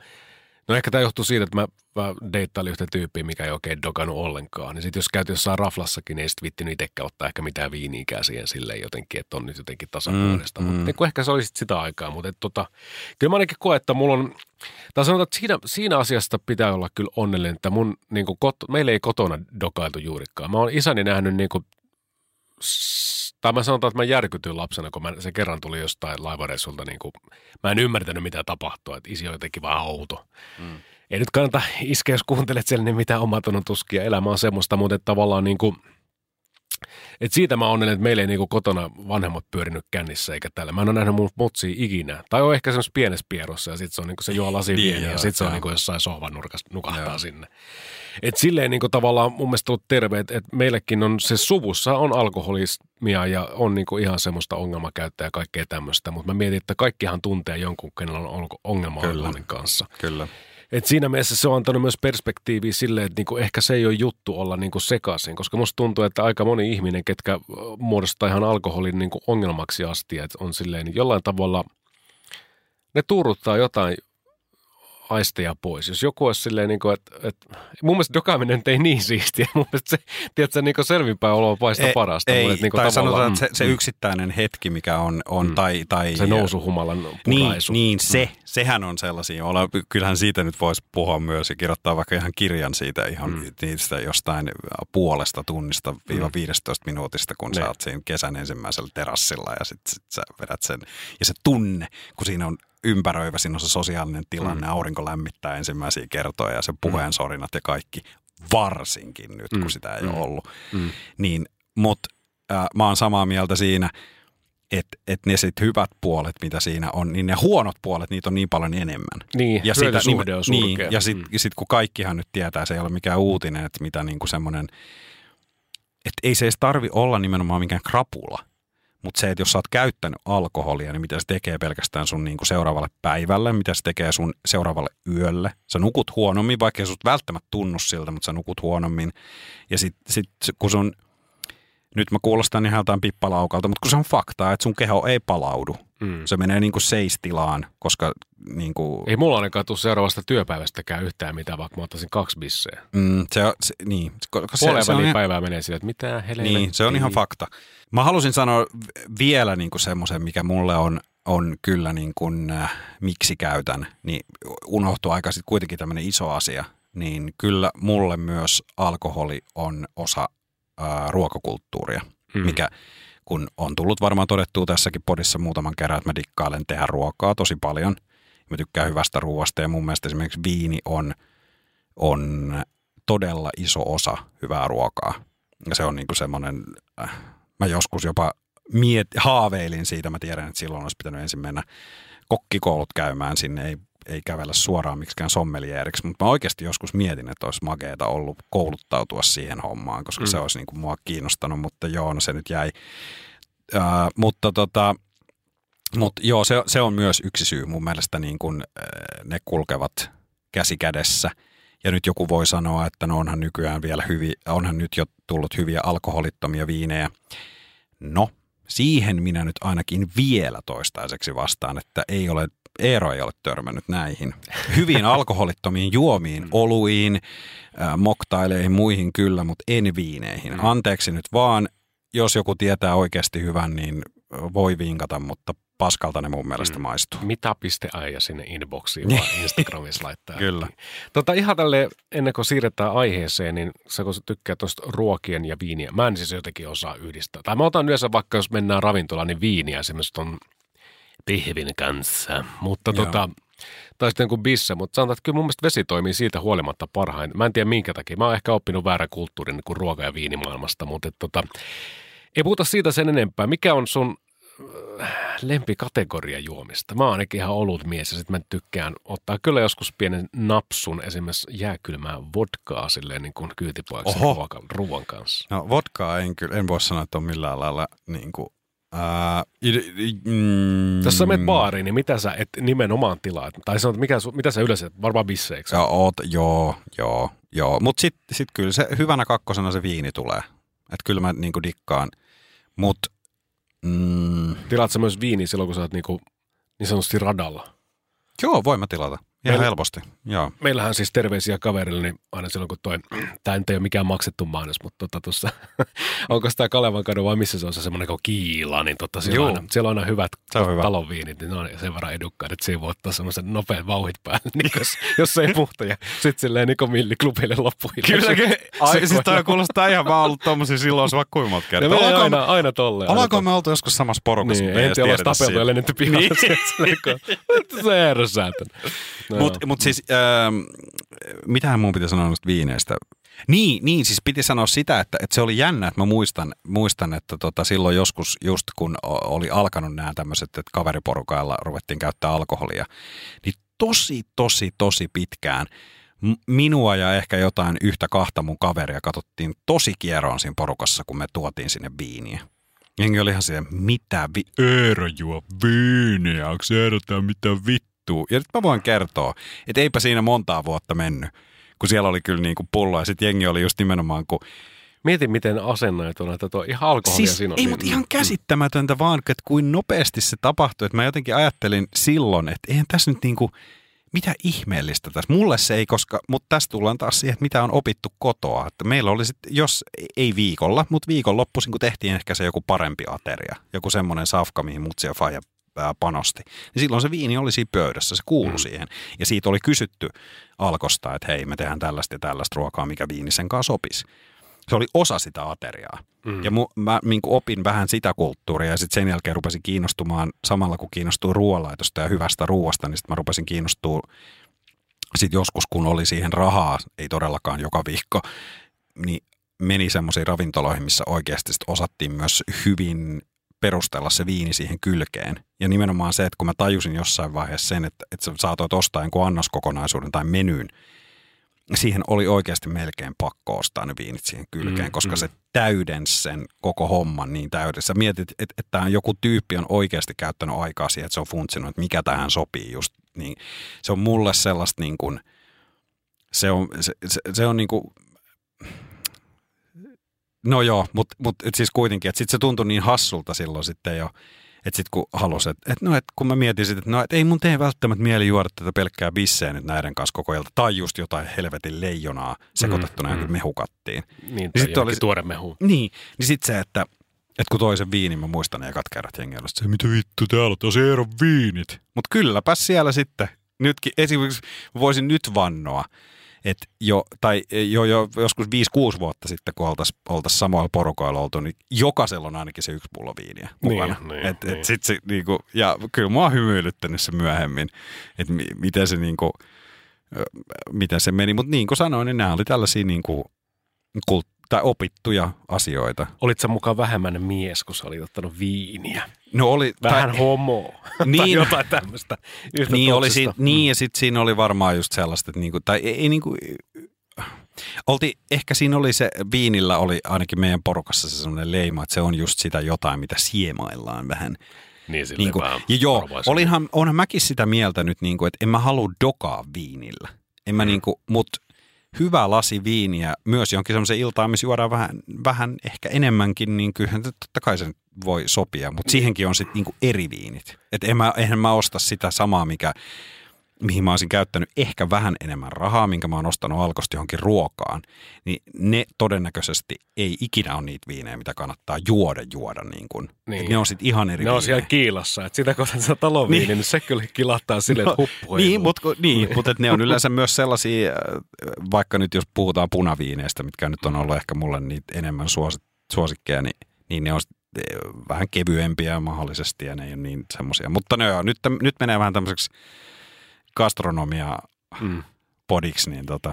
No ehkä tämä johtuu siitä, että mä, mä deittailin yhtä tyyppiä, mikä ei oikein dokannut ollenkaan. Niin sitten jos käyt jossain raflassakin, niin ei sitten vittinyt itsekään ottaa ehkä mitään viiniikää siihen silleen jotenkin, että on nyt jotenkin tasapuolista. Mm, Mm, mutta mm. niin kuin ehkä se oli sit sitä aikaa. Mutta et, tota, kyllä mä ainakin koen, että mulla on, tai sanotaan, että siinä, siinä asiasta pitää olla kyllä onnellinen, että mun, niin kuin kot, meillä ei kotona dokailtu juurikaan. Mä oon isäni nähnyt niin kuin, tai mä sanotaan, että mä järkytyin lapsena, kun mä, se kerran tuli jostain laivareissulta, niin kuin, mä en ymmärtänyt mitä tapahtuu, että isi on jotenkin vähän outo. Mm. Ei nyt kannata iskeä, jos kuuntelet sen, niin mitä omatunnon tuskia. Elämä on semmoista, mutta tavallaan niin kuin, et siitä mä onnellinen, että meillä ei niinku kotona vanhemmat pyörinyt kännissä eikä täällä. Mä en ole nähnyt mun motsia ikinä. Tai on ehkä semmoisessa pienessä pierossa ja sitten se on niinku se juo lasi Niin, ja sitten se on niinku jossain sohvan nurkassa nukahtaa Joo. sinne. Et silleen niinku tavallaan mun mielestä ollut terve, että et meillekin on se suvussa on alkoholismia ja on niinku ihan semmoista ongelmakäyttäjää ja kaikkea tämmöistä. Mutta mä mietin, että kaikkihan tuntee jonkun, kenellä on ongelma alkoholin kanssa. Kyllä. Et siinä mielessä se on antanut myös perspektiiviä silleen, että niinku ehkä se ei ole juttu olla niinku sekaisin, koska musta tuntuu, että aika moni ihminen, ketkä muodostaa ihan alkoholin niinku ongelmaksi asti, että on silleen jollain tavalla, ne tuuruttaa jotain aisteja pois. Jos joku olisi silleen, niin kuin, että, että mun mielestä dokaaminen ei niin siistiä. Mun mielestä se, tiedätkö, niin selvinpäin olo paista parasta. Ei, mutta niin tai sanotaan, että se, se yksittäinen hetki, mikä on, on Mm. tai, tai... se nousuhumalan Niin, puraisu. niin se, sehän on sellaisia. Olla, kyllähän siitä nyt voisi puhua myös ja kirjoittaa vaikka ihan kirjan siitä ihan Mm. mm. niistä jostain puolesta tunnista viiva 15 minuutista, kun sä Ne. oot siinä kesän ensimmäisellä terassilla ja sitten sit sä vedät sen. Ja se tunne, kun siinä on ympäröivä, siinä on se sosiaalinen tilanne, mm. aurinko lämmittää ensimmäisiä kertoja ja se puheen sorinat ja kaikki, varsinkin nyt, Mm. kun sitä ei Mm. ole ollut. Mm. Niin, mutta äh, mä oon samaa mieltä siinä, että et ne sit hyvät puolet, mitä siinä on, niin ne huonot puolet, niitä on niin paljon enemmän. Niin, Ja, sitä, hyötysuhde on surkea. niin, ja sitten Mm. sit, kun kaikkihan nyt tietää, se ei ole mikään uutinen, että mitä niinku semmoinen että ei se edes tarvi olla nimenomaan mikään krapula. Mutta se, että jos sä oot käyttänyt alkoholia, niin mitä se tekee pelkästään sun niinku seuraavalle päivälle, mitä se tekee sun seuraavalle yölle. Sä nukut huonommin, vaikka sut välttämättä tunnu siltä, mutta sä nukut huonommin. Ja sitten sit, kun sun, nyt mä kuulostan ihan jotain pippalaukalta, mutta kun se on faktaa, että sun keho ei palaudu. Mm. Se menee niinku seistilaan, koska niinku... Ei mulla ainakaan tule seuraavasta työpäivästäkään yhtään mitään, vaikka mä ottaisin kaksi bisseä. Mm, se, on- se, niin. Koska se, se on päivää menee sille, että mitä helvettiä. Niin, se on ihan fakta. Mä halusin sanoa vielä niin kuin semmoisen, mikä mulle on, on kyllä niin kuin, äh, miksi käytän, niin unohtuu aika sitten kuitenkin tämmöinen iso asia. Niin kyllä mulle myös alkoholi on osa äh, ruokakulttuuria, Mm. mikä kun on tullut varmaan todettua tässäkin podissa muutaman kerran, että mä dikkailen tehdä ruokaa tosi paljon. Mä tykkään hyvästä ruoasta ja mun mielestä esimerkiksi viini on, on todella iso osa hyvää ruokaa. Ja se on niinku semmoinen, äh, mä joskus jopa miet, haaveilin siitä, mä tiedän, että silloin olisi pitänyt ensin mennä kokkikoulut käymään sinne, ei, ei kävellä suoraan miksikään sommelieriksi, mutta mä oikeasti joskus mietin, että olisi makeeta ollut kouluttautua siihen hommaan, koska mm. se olisi niinku mua kiinnostanut, mutta joo, no se nyt jäi. Äh, mutta tota, mutta joo, se, se on myös yksi syy mun mielestä, niin kun äh, ne kulkevat käsi kädessä. Ja nyt joku voi sanoa, että no onhan nykyään vielä hyviä, onhan nyt jo tullut hyviä alkoholittomia viinejä. No, siihen minä nyt ainakin vielä toistaiseksi vastaan, että ei ole, Eero ei ole törmännyt näihin. Hyviin alkoholittomiin juomiin, oluiin, äh, moktaileihin, muihin kyllä, mutta en viineihin. Anteeksi nyt vaan, jos joku tietää oikeasti hyvän, niin voi vinkata, mutta paskalta ne mun mielestä maistuu. Mitä.aija sinne inboxiin vaan Instagramissa laittaa. Kyllä. Tota, ihan tälle ennen kuin siirretään aiheeseen, niin sä kun sä tykkää tuosta ruokien ja viiniä, mä en siis jotenkin osaa yhdistää. Tai mä otan yleensä vaikka, jos mennään ravintolaan, niin viiniä esimerkiksi ton pihvin kanssa. Mutta Joo. tota, tai sitten kuin bisse, mutta sanotaan, että kyllä mun mielestä vesi toimii siitä huolimatta parhain. Mä en tiedä minkä takia. Mä oon ehkä oppinut väärän kulttuurin niin kuin ruoka- ja viinimaailmasta, mutta et, tota, ei puhuta siitä sen enempää. Mikä on sun äh, lempikategoria juomista? Mä oon ainakin ihan ollut mies ja sit mä tykkään ottaa kyllä joskus pienen napsun esimerkiksi jääkylmää vodkaa silleen niin kuin kyytipojaksi ruokan, ruoan kanssa. No vodkaa en kyllä, en voi sanoa, että on millään lailla niin kuin, ää, i- i- mm, Jos sä menet baariin, niin mitä sä et nimenomaan tilaat? Tai sanot, mikä, su- mitä sä yleensä, varmaan bisseiksi? Ja oot, joo, joo, joo. Mutta sitten sit kyllä se hyvänä kakkosena se viini tulee. Että kyllä mä niinku dikkaan. Mutta mm, Tilaat sä myös viini silloin, kun sä oot niinku, niin sanotusti radalla? joo, voin mä tilata. Ihan Meillä- helposti, joo. Meillähän siis terveisiä kaverille, niin aina silloin kun toi, tämä nyt ei ole mikään maksettu mainos, mutta tota tuossa, onko tämä Kalevan kadu vai missä se on se semmoinen kuin kiila, niin totta, siellä, on Juu. aina, siellä on aina hyvät Se on hyvä. talonviinit, niin ne on sen verran edukkaat, että siinä voi ottaa semmoisen nopean vauhit päälle, niin jos, jos ei puhta, ja sitten silleen Niko Milli klubille loppuun. Ai, siis toi kuulostaa ihan, mä oon ollut tommosia silloin vaikka Ne kertaa. menee Ollaanko, aina, aina tolleen. ollaanko me oltu joskus samassa porukassa, Niin, tiedä, tiedetä tapeltu ja lennetty pihalle. Niin. Se ärsytän. No, Mutta mut siis, ähm, mitähän mun piti sanoa noista viineistä? Niin, niin, siis piti sanoa sitä, että, että se oli jännä, että mä muistan, muistan että tota, silloin joskus, just kun oli alkanut nämä tämmöiset, että kaveriporukalla ruvettiin käyttää alkoholia, niin tosi, tosi, tosi pitkään minua ja ehkä jotain yhtä kahta mun kaveria katsottiin tosi kieroon siinä porukassa, kun me tuotiin sinne viiniä. Jengi oli ihan siihen, mitä vi... Eero juo viiniä, onko tää mitä vittua? Ja nyt mä voin kertoa, että eipä siinä montaa vuotta mennyt, kun siellä oli kyllä niinku pullo ja sitten jengi oli just nimenomaan, kun Mieti, miten asennoit on, että tuo ihan alkoholia Siis siinä on. ei, niin- mutta ihan käsittämätöntä vaan, että kuin nopeasti se tapahtui. Että mä jotenkin ajattelin silloin, että eihän tässä nyt niinku, mitä ihmeellistä tässä. Mulle se ei, koska, mutta tässä tullaan taas siihen, että mitä on opittu kotoa. Että meillä oli sitten, jos ei viikolla, mutta viikonloppuisin, kun tehtiin ehkä se joku parempi ateria, joku semmoinen safka, mihin mutsi ja faija ää, panosti, niin silloin se viini oli siinä pöydässä, se kuului mm. siihen. Ja siitä oli kysytty alkosta, että hei, me tehdään tällaista ja tällaista ruokaa, mikä viini sen kanssa sopisi se oli osa sitä ateriaa. Mm. Ja mu, mä niin opin vähän sitä kulttuuria ja sitten sen jälkeen rupesin kiinnostumaan, samalla kun kiinnostuu ruoanlaitosta ja hyvästä ruoasta, niin sitten mä rupesin kiinnostua sitten joskus, kun oli siihen rahaa, ei todellakaan joka viikko, niin meni semmoisiin ravintoloihin, missä oikeasti sit osattiin myös hyvin perustella se viini siihen kylkeen. Ja nimenomaan se, että kun mä tajusin jossain vaiheessa sen, että, että sä saatoit ostaa jonkun annoskokonaisuuden tai menyn, siihen oli oikeasti melkein pakko ostaa ne viinit siihen kylkeen, Mm, koska mm. se täydensi sen koko homman niin täydessä. Mietit, että, että tämä joku tyyppi on oikeasti käyttänyt aikaa siihen, että se on funtsinut, että mikä tähän sopii just. Niin, se on mulle sellaista niin kuin, se on, se, se, se on niin kuin, no joo, mutta mut, et siis kuitenkin, että sitten se tuntui niin hassulta silloin sitten jo, että sitten kun halusi, että et no, et kun mä mietin sitten, että no, et ei mun tee välttämättä mieli juoda tätä pelkkää bisseä nyt näiden kanssa koko ilta, tai just jotain helvetin leijonaa sekoitettuna Mm, mm, mm. mehukattiin. Niin, sitten tai johonkin oli- tuore mehu. Niin, niin sitten se, että, että kun toisen viinin mä muistan ne ekat kerrat jengi oli, se mitä vittu täällä on tosi ero viinit. Mutta kylläpä siellä sitten, nytkin esimerkiksi voisin nyt vannoa, että jo, tai jo, jo joskus 5-6 vuotta sitten, kun oltaisiin oltais samoilla porukoilla oltu, niin jokaisella on ainakin se yksi pullo viiniä mukana. Niin, niin, et, et niin. sit se, niinku, ja kyllä mua on hymyilyttänyt se myöhemmin, että mi, miten se niinku, miten se meni. Mutta niin kuin sanoin, niin nämä oli tällaisia niinku, kult, tai opittuja asioita. Olit sä mukaan vähemmän mies, kun sä olit ottanut viiniä? No oli, Vähän tai, homo. tai Niin. jotain tämmöistä. Niin, oli si, niin ja sitten siinä oli varmaan just sellaista, että niinku, tai ei, ei niinku, olti, ehkä siinä oli se, viinillä oli ainakin meidän porukassa se sellainen leima, että se on just sitä jotain, mitä siemaillaan vähän. Niin, Niin kuin, vähän ja joo, olinhan, onhan mäkin sitä mieltä nyt, niin kuin, että en mä halua dokaa viinillä. En mä Mm. niin kuin, mut hyvä lasi viiniä, myös johonkin semmoisen iltaan, missä juodaan vähän, vähän ehkä enemmänkin, niin kyllähän totta kai se nyt voi sopia, mutta siihenkin on sitten niin eri viinit. Että en mä, eihän mä osta sitä samaa, mikä, mihin mä olisin käyttänyt ehkä vähän enemmän rahaa, minkä mä oon ostanut alkosta johonkin ruokaan, niin ne todennäköisesti ei ikinä ole niitä viinejä, mitä kannattaa juoda juoda. Niin kuin. Niin. Et ne on sitten ihan eri Ne on viinejä. siellä kiilassa, että sitä kohtaa se taloviini, niin. Niin. niin se kyllä kilahtaa silleen, että huppu Niin, mutta niin, mut et ne on yleensä myös sellaisia, äh, vaikka nyt jos puhutaan punaviineistä, mitkä nyt on ollut ehkä mulle niitä enemmän suosi, suosikkeja, niin, niin ne on eh, vähän kevyempiä mahdollisesti ja ne ei ole niin semmoisia. Mutta ne on, nyt, nyt menee vähän tämmöiseksi gastronomia Mm. podiksi, niin tota.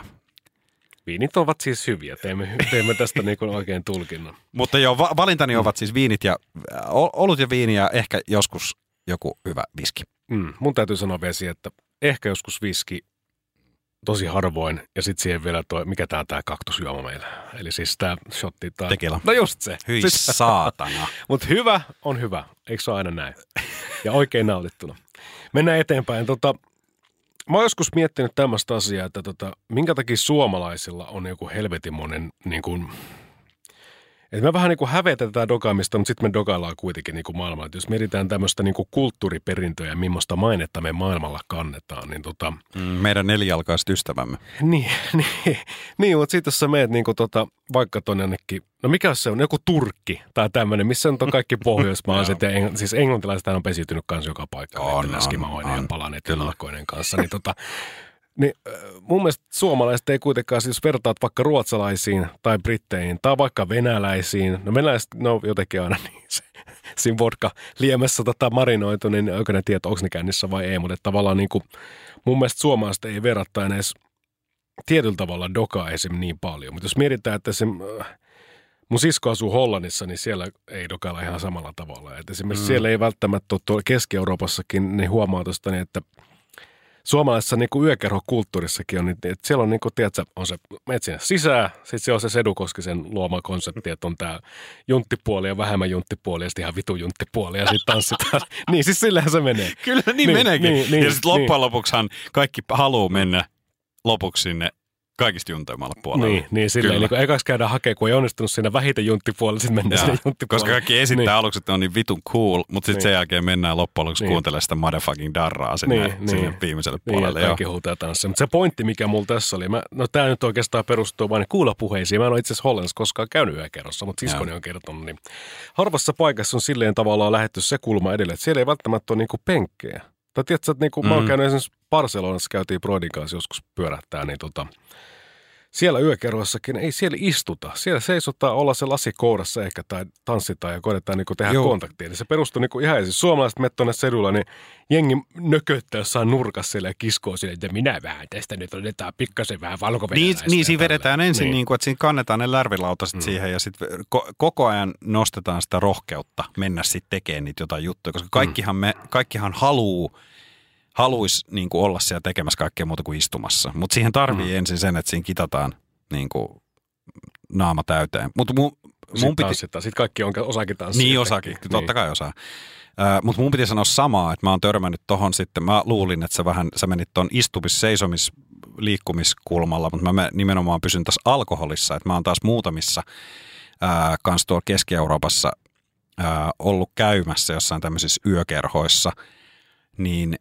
Viinit ovat siis hyviä, teemme, teemme tästä niin kuin oikein tulkinnan. Mutta joo, va- valintani ovat siis viinit ja ol- olut ja viini ja ehkä joskus joku hyvä viski. Mm. Mun täytyy sanoa vesi, että ehkä joskus viski tosi harvoin, ja sitten siihen vielä toi, mikä tää on tää kaktusjuoma meillä. Eli siis tää shotti tai... Tequila. No just se. Hyi Siis, saatana. Mutta hyvä on hyvä, eikö se ole aina näin? Ja oikein nautittuna. Mennään eteenpäin. Tota, mä oon joskus miettinyt tämmöistä asiaa, että tota, minkä takia suomalaisilla on joku helvetimonen niin kuin, että me vähän niin kuin hävetään tätä dokaamista, mutta sitten me dokaillaan kuitenkin niin kuin maailmalla. Et jos mietitään tämmöistä niin kuin kulttuuriperintöä ja millaista mainetta me maailmalla kannetaan, niin tota, Mm, Meidän nelijalkaiset ystävämme. niin, niin, niin mutta sitten jos sä meet niinku tota, vaikka tonne jonnekin, no mikä se on, joku Turkki tai tämmöinen, missä on kaikki pohjoismaalaiset ja eng, siis englantilaiset on pesiytynyt kanssa joka paikkaan, On, on, Eskimohoinen ja on. palaneet kanssa, niin tota, niin mun mielestä suomalaiset ei kuitenkaan, siis jos vertaat vaikka ruotsalaisiin tai britteihin tai vaikka venäläisiin, no venäläiset, no jotenkin aina niin se, siinä vodka liemessä tota marinoitu, niin oikein ne tiedä, onko ne kännissä vai ei, mutta tavallaan niin kuin, mun mielestä suomalaiset ei verrattain edes tietyllä tavalla dokaa esim. niin paljon. Mutta jos mietitään, että äh, mun sisko asuu Hollannissa, niin siellä ei dokailla ihan samalla tavalla. Et esimerkiksi mm. siellä ei välttämättä ole Keski-Euroopassakin, niin huomaa tuosta, niin, että suomalaisessa niin kuin yökerhokulttuurissakin on, niin, että siellä on, niin kuin, tiedätkö, on se, menet sinne sisään, sitten siellä on se Sedu Koskisen luoma konsepti, että on tämä junttipuoli ja vähemmän junttipuoli ja sitten ihan vitu junttipuoli ja sitten tanssitaan. niin siis sillähän se menee. Kyllä niin, Niin, niin meneekin. niin, Niin, niin, ja sitten loppujen lopuksihan kaikki haluaa mennä lopuksi sinne kaikista juntoimalla puolella. Niin, niin silleen, niin kun ekaksi käydään hakemaan, kun ei onnistunut siinä vähiten junttipuolella, sitten mennään sinne junttipuolelle. Koska kaikki esittää niin. aluksi, että on niin vitun cool, mutta sitten Niin. sen jälkeen mennään loppujen lopuksi Niin. niin. kuuntelemaan sitä motherfucking darraa sinne, Niin, niin, sinne niin. viimeiselle Niin, puolelle. ja kaikki huutaa tanssia. Mutta se pointti, mikä mulla tässä oli, mä, no tämä nyt oikeastaan perustuu vain kuulopuheisiin. Mä en ole itse asiassa Hollannissa koskaan käynyt yökerrossa, mutta siskoni on kertonut. Niin harvassa paikassa on silleen tavallaan lähetty se kulma edelle, että siellä ei välttämättä ole niinku penkkejä. Tai tiedätkö, että niinku, mm. mä oon Mm. käynyt esimerkiksi Barcelonassa, käytiin Broidin kanssa joskus pyörähtää, niin tota, siellä yökerroissakin ei siellä istuta. Siellä seisotaan olla se lasi kourassa ehkä tai tanssitaan ja koetetaan niinku tehdä Joo. Kontaktia. Niin se perustuu niinku ihan siis suomalaiset met tuonne sedulla, niin jengi nököttää jossain nurkassa siellä ja kiskoo sille, että minä vähän tästä nyt otetaan pikkasen vähän valko Niin, niin siinä vedetään ensin, Niin. niin. niin kuin, että siinä kannetaan ne lärvilautaset Mm. mm. siihen ja sitten ko- koko ajan nostetaan sitä rohkeutta mennä sitten tekemään niitä jotain juttuja, koska kaikkihan, me, kaikkihan haluu, haluaisi niin kuin olla siellä tekemässä kaikkea muuta kuin istumassa. Mutta siihen tarvii mm. ensin sen, että siinä kitataan niin kuin naama täyteen. Mutta mu, mun Sitten piti... Sitten kaikki on osakin tanssia. Niin osakin, totta kai osaa. Mutta mun piti sanoa samaa, että mä oon törmännyt tohon sitten, mä luulin, että sä vähän, sä menit ton istumis, seisomis, liikkumiskulmalla, mutta mä nimenomaan pysyn tässä alkoholissa, että mä oon taas muutamissa ää, kans tuolla Keski-Euroopassa ää, ollut käymässä jossain tämmöisissä yökerhoissa, niin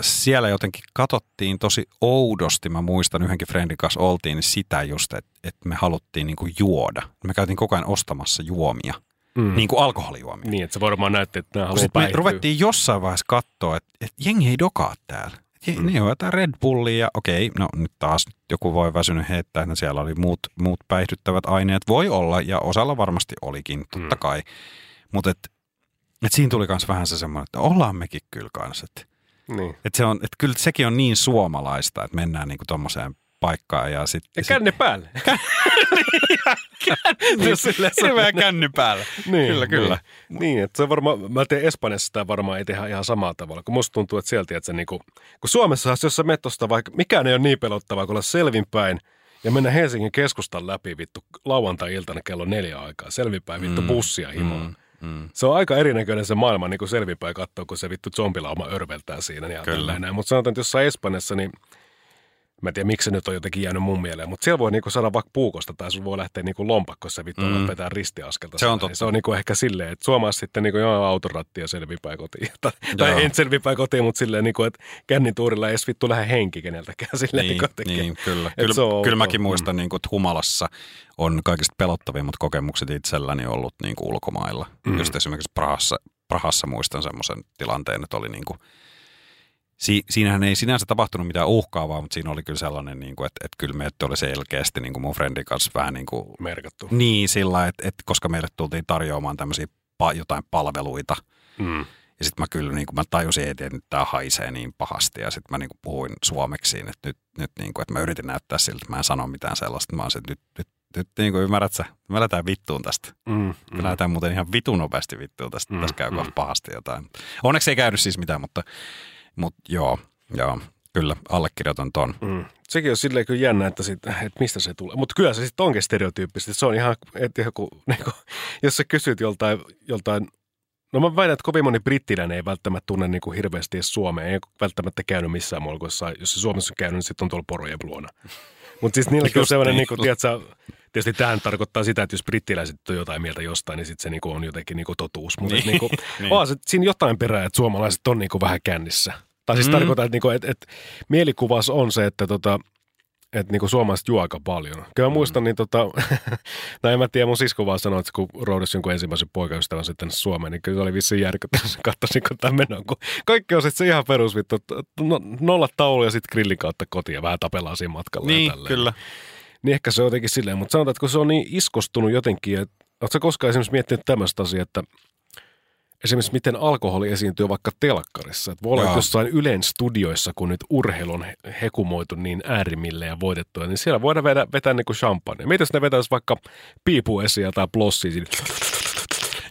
siellä jotenkin katsottiin tosi oudosti, mä muistan yhdenkin friendin kanssa oltiin, niin sitä just, että, että me haluttiin niinku juoda. Me käytiin koko ajan ostamassa juomia, mm. niin kuin alkoholijuomia. Niin, että se varmaan näytti, että nämä haluaa me ruvettiin jossain vaiheessa katsoa, että, että jengi ei dokaa täällä. Mm. Ne on jotain Red Bullia ja okei, no nyt taas joku voi väsynyt heittää, että siellä oli muut, muut päihdyttävät aineet. Voi olla ja osalla varmasti olikin, totta Mm. kai. Mutta et, et siinä tuli myös vähän se semmoinen, että ollaan mekin kyllä kanssa. Että Niin. et se on, et kyllä sekin on niin suomalaista, että mennään niinku tommoseen paikkaan ja sitten... Ja känne päälle. Jos silleen sanoo. Hirveä känny päällä. Niin, Kyllä, kyllä. Niin, niin että se on varmaan, mä teen Espanjassa sitä varmaan ei tehdä ihan samalla tavalla, kun musta tuntuu, että sieltä, että se niinku, kun Suomessa, jos sä menet tosta, vaikka mikään ei ole niin pelottavaa, kun olla selvinpäin ja mennä Helsingin keskustan läpi vittu lauantai-iltana kello neljä aikaa, selvinpäin vittu Mm, bussia himoon. Mm, mm. Se on aika erinäköinen se maailma niin kuin selvinpäin katsoo, kun se vittu zombilauma örveltää siinä. Ja Kyllä. Mutta sanotaan, että jossain Espanjassa, niin mä en tiedä, miksi se nyt on jotenkin jäänyt mun mieleen, mutta siellä voi niinku saada vaikka puukosta tai sun voi lähteä niinku lompakkossa vittu Mm. mm. vetää ristiaskelta. Se on totta. Se on niinku ehkä silleen, että Suomessa sitten niinku joo, autoratti ja selvinpäin kotiin. tai, tai en selvinpäin kotiin, mutta silleen, niinku, että kännin tuurilla ei edes vittu lähde henki keneltäkään. Silleen, Niin, niinku, tekee. niin kyllä. Kyllä, se on kyllä mäkin muistan, niin kuin, että humalassa on kaikista pelottavimmat kokemukset itselläni ollut niin kuin ulkomailla. Mm. Just esimerkiksi Prahassa, Prahassa muistan semmoisen tilanteen, että oli niin kuin, si, siinähän ei sinänsä tapahtunut mitään uhkaavaa, mutta siinä oli kyllä sellainen, niin kuin, että, että kyllä meidät oli selkeästi niin kuin mun friendin kanssa vähän niin kuin, Merkattu. niin sillä että, että koska meille tultiin tarjoamaan tämmöisiä jotain palveluita, Mm. ja sitten mä kyllä niin kuin mä tajusin että nyt tämä haisee niin pahasti. Ja sitten mä niin kuin puhuin suomeksi siinä, että nyt, nyt niin kuin, että mä yritin näyttää siltä, että mä en sano mitään sellaista. Mä että nyt, nyt, nyt niin kuin ymmärrät sä, me lähdetään vittuun tästä. Mm. Me Mm. lähdetään muuten ihan vitun nopeasti vittuun tästä. Mm, Tässä käy mm. pahasti jotain. Onneksi ei käynyt siis mitään, mutta, mutta joo, joo, kyllä allekirjoitan ton. Mm. Sekin on silleen kyllä jännä, että, sit, että mistä se tulee. Mutta kyllä se sitten onkin stereotyyppistä. Se on ihan, että joku, niin kuin, jos sä kysyt joltain, joltain No mä väitän, että kovin moni brittiläinen ei välttämättä tunne niin kuin hirveästi Suomea. Ei välttämättä käynyt missään muualla, jos se Suomessa on käynyt, niin sitten on tuolla porojen luona. Mutta siis niilläkin on sellainen, niin. niin kuin, tiedätkö, tietysti tähän tarkoittaa sitä, että jos brittiläiset on jotain mieltä jostain, niin sitten se niin kuin on jotenkin niin kuin totuus. Mutta Niin. niin. niin Niin. on se, siinä jotain perää, että suomalaiset on niin kuin vähän kännissä. Tai siis Mm. mm. tarkoittaa, että, niin kuin, että, että mielikuvas on se, että tota, että niinku suomalaiset juo aika paljon. Kyllä mä muistan, niin tota, no en mä tiedä, mun sisko vaan sanoi, että kun roudasi jonkun ensimmäisen poikaystävän sitten Suomeen, niin kyllä se oli vissiin järkyttävä, katsoisin kun tämmöinen on. Kun kaikki on sitten se ihan perusvittu, että no, nollat taulu ja sitten grillin kautta kotiin ja vähän tapellaan siinä matkalla. ja Niin, tälleen. kyllä. Niin ehkä se on jotenkin silleen, mutta sanotaan, että kun se on niin iskostunut jotenkin, että sä koskaan esimerkiksi miettinyt tämmöistä asiaa, että esimerkiksi miten alkoholi esiintyy vaikka telkkarissa. Että voi olla, että jossain Ylen studioissa, kun nyt urheilu on he- hekumoitu niin äärimmille ja voitettua, niin siellä voidaan vetää, vetää niin kuin champagne. Mitä jos ne vetäisi vaikka piipu esiin tai plossia?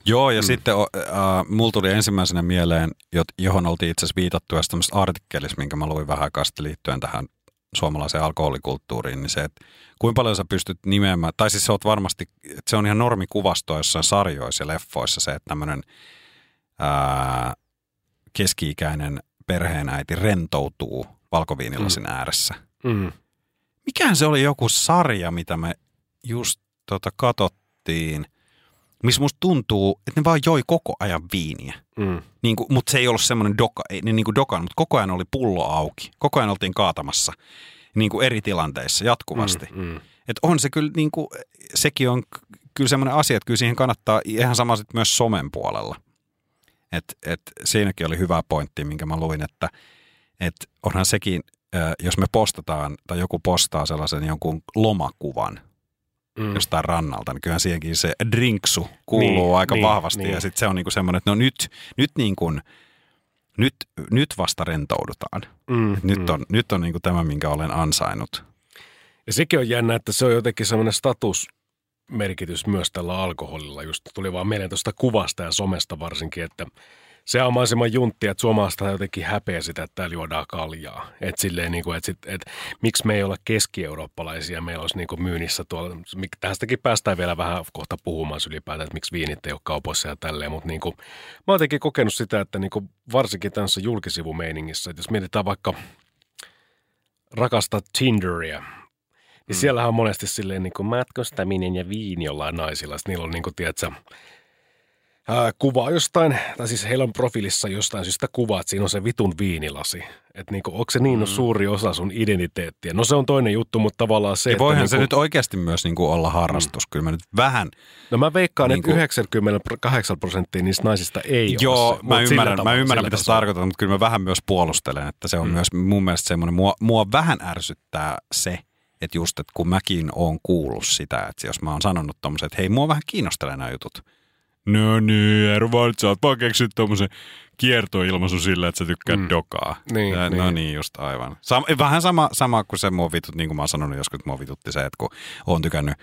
Joo, ja mm. sitten äh, mulla tuli ensimmäisenä mieleen, johon oltiin itse asiassa viitattu ja tämmöistä artikkelissa, minkä mä luin vähän aikaa sitten liittyen tähän suomalaiseen alkoholikulttuuriin, niin se, että kuinka paljon sä pystyt nimeämään, tai siis se on varmasti, että se on ihan normikuvastoa jossain sarjoissa ja leffoissa se, että tämmöinen ää, keski-ikäinen perheenäiti rentoutuu valkoviinilasin mm. ääressä. Mm. Mikähän se oli joku sarja, mitä me just tota katottiin, missä musta tuntuu, että ne vaan joi koko ajan viiniä. Mm. Niin kuin, mutta se ei ollut semmoinen doka, ei ne niin kuin dokan, mutta koko ajan oli pullo auki. Koko ajan oltiin kaatamassa niin kuin eri tilanteissa jatkuvasti. Mm. Mm. Et on se kyllä, niin kuin, sekin on kyllä semmoinen asia, että kyllä siihen kannattaa ihan sama sit myös somen puolella. Et, et siinäkin oli hyvä pointti, minkä mä luin, että et onhan sekin, jos me postataan tai joku postaa sellaisen jonkun lomakuvan Mm. jostain rannalta, niin kyllähän siihenkin se drinksu kuuluu Niin, aika niin, vahvasti. niin. Ja sitten se on niinku semmoinen, että no nyt, nyt, niin kuin, nyt, nyt vasta rentoudutaan. Mm. Et Nyt on, nyt on niinku tämä, minkä olen ansainnut. Ja sekin on jännä, että se on jotenkin semmoinen statusmerkitys myös tällä alkoholilla. Just tuli vaan mieleen tuosta kuvasta ja somesta varsinkin, että Se on mahdollisimman juntti, että suomalaista jotenkin häpeä sitä, että täällä juodaan kaljaa. Että silleen, niin kuin, että, sit, että miksi me ei olla keski-eurooppalaisia, meillä olisi niin kuin myynnissä tuolla. Tästäkin päästään vielä vähän kohta puhumaan ylipäätään, että miksi viinit ei ole kaupoissa ja tälleen. Mutta niin kuin, mä oon jotenkin kokenut sitä, että niin kuin varsinkin tässä julkisivumeiningissä, että jos mietitään vaikka rakasta Tinderia, niin mm. siellähän on monesti silleen niin kuin matkustaminen ja viini jollain naisilla. Sitten niillä on niin kuin, tiedätkö, ää, kuva jostain, tai siis heillä on profiilissa jostain syystä kuva, että siinä on se vitun viinilasi. Että niinku, onko se niin mm. suuri osa sun identiteettiä? No se on toinen juttu, mutta tavallaan se, Ja että voihan niinku, se nyt oikeasti myös niin kuin olla harrastus. Kyllä mä nyt vähän, No mä veikkaan, niinku- että 98 prosenttia niistä naisista ei joo, ole se. mä ymmärrän, mä tavalla, ymmärrän sillä mitä sä tasolla. tarkoitat, mutta kyllä mä vähän myös puolustelen, että se on Mm. myös mun mielestä semmoinen, mua, mua vähän ärsyttää se, että just, että kun mäkin oon kuullut sitä, että jos mä oon sanonut tommosen, että hei, mua vähän kiinnostelee nämä jutut. No niin, Ervan, sä oot vaan keksinyt tommosen kiertoilmaisu sillä, että sä tykkäät Mm. mm. dokaa. Niin, ja, niin. No niin, just aivan. Sam, vähän sama, sama kuin se mua vitut, niin kuin mä oon sanonut joskus, että mua vitutti se, että kun oon tykännyt